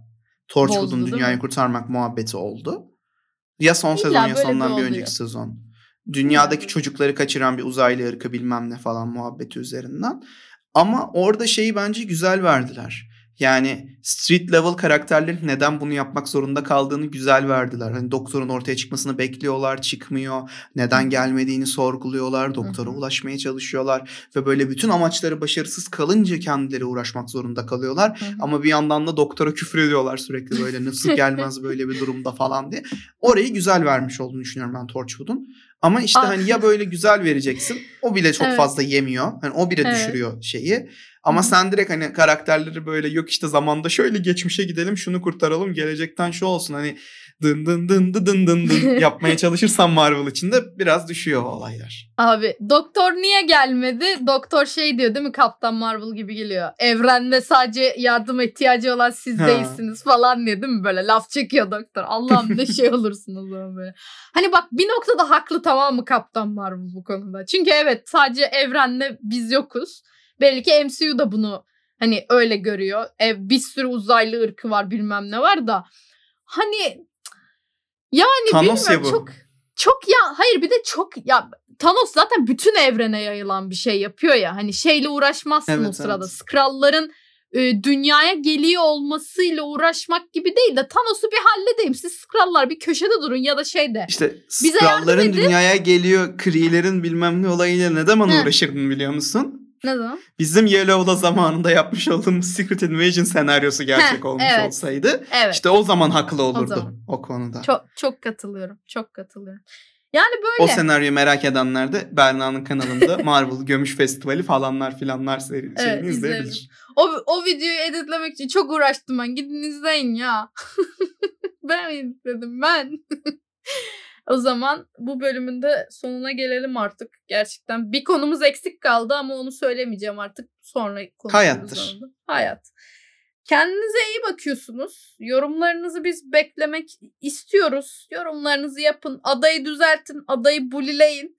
Torchwood'un Bozdu, dünyayı kurtarmak muhabbeti oldu. Ya son İlla sezon ya sondan bir oluyor. önceki sezon. Dünyadaki çocukları kaçıran bir uzaylı ırkı bilmem ne falan muhabbeti üzerinden. Ama orada şeyi bence güzel verdiler. Yani street level karakterlerin neden bunu yapmak zorunda kaldığını güzel verdiler. Hani doktorun ortaya çıkmasını bekliyorlar, çıkmıyor. Neden gelmediğini sorguluyorlar, doktora Hı hı. ulaşmaya çalışıyorlar ve böyle bütün amaçları başarısız kalınca kendileri uğraşmak zorunda kalıyorlar. Hı hı. Ama bir yandan da doktora küfür ediyorlar sürekli böyle nasıl gelmez böyle bir durumda falan diye. Orayı güzel vermiş olduğunu düşünüyorum ben Torchwood'un. Ama işte Ah. hani ya böyle güzel vereceksin o bile çok Evet. fazla yemiyor. Hani o bile Evet. düşürüyor şeyi. Ama Hı hı. sen direkt hani karakterleri böyle yok işte zamanda şöyle geçmişe gidelim şunu kurtaralım gelecekten şu olsun hani dın dın dın dın dın dın dın yapmaya çalışırsan Marvel içinde biraz düşüyor olaylar. Abi doktor niye gelmedi? Doktor şey diyor değil mi? Kaptan Marvel gibi geliyor. Evrende sadece yardım ihtiyacı olan siz Ha. değilsiniz falan diyor değil mi? Böyle laf çekiyor doktor. Allah'ım ne şey olursun o zaman böyle. Hani bak bir noktada haklı tamam mı Kaptan Marvel bu konuda? Çünkü evet sadece evrende biz yokuz. Belli ki MCU da bunu hani öyle görüyor. Ev bir sürü uzaylı ırkı var bilmem ne var da. Hani yani Thanos ya bilmiyorum bu. çok çok ya hayır bir de çok ya Thanos zaten bütün evrene yayılan bir şey yapıyor ya. Hani şeyle uğraşmazsın Evet, o sırada. evet. Skrulların e, dünyaya geliyor olmasıyla uğraşmak gibi değil de Thanos'u bir halledeyim. Siz Skrullar bir köşede durun ya da şeyde. İşte edin. dünyaya geliyor, Kree'lerin bilmem ne olayıyla ne zaman He. uğraşırdın biliyor musun? Ne zaman? Bizim Yellow'da zamanında yapmış olduğumuz Secret Invasion senaryosu gerçek Heh, olmuş evet. olsaydı Evet. işte o zaman haklı olurdu o, zaman. konuda. Çok çok katılıyorum. Çok katılıyorum. Yani O böyle. senaryoyu merak edenler de Berna'nın kanalında Marvel Gömüş Festivali falanlar filanlar seri Evet, şeyini izleyebilir. O, o videoyu editlemek için çok uğraştım ben. Gidin izleyin ya. ben izledim ben. o zaman bu bölümün de sonuna gelelim artık. Gerçekten bir konumuz eksik kaldı ama onu söylemeyeceğim artık. Sonra konuşuruz. Hayattır. da. Hayat. Kendinize iyi bakıyorsunuz. Yorumlarınızı biz beklemek istiyoruz. Yorumlarınızı yapın. Adayı düzeltin. Adayı bulileyin.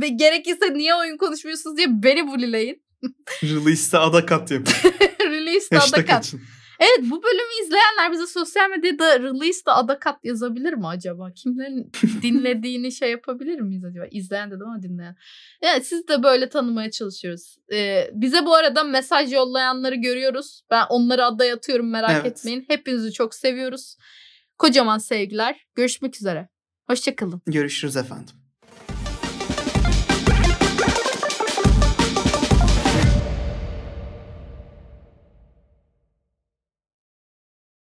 Gerekirse niye oyun konuşmuyorsunuz diye beni bulileyin. Release'de ada kat yapın. Release'de Hashtag adakat. açın. Evet bu bölümü izleyenler bize sosyal medyada release'de adakat yazabilir mi acaba? Kimlerin dinlediğini şey yapabilir miyiz acaba? İzleyen dedim ama dinleyen. Evet siz de böyle tanımaya çalışıyoruz. Ee, bize bu arada mesaj yollayanları görüyoruz. Ben onları adaya atıyorum merak Evet. etmeyin. Hepinizi çok seviyoruz. Kocaman sevgiler. Görüşmek üzere. Hoşçakalın. Görüşürüz efendim.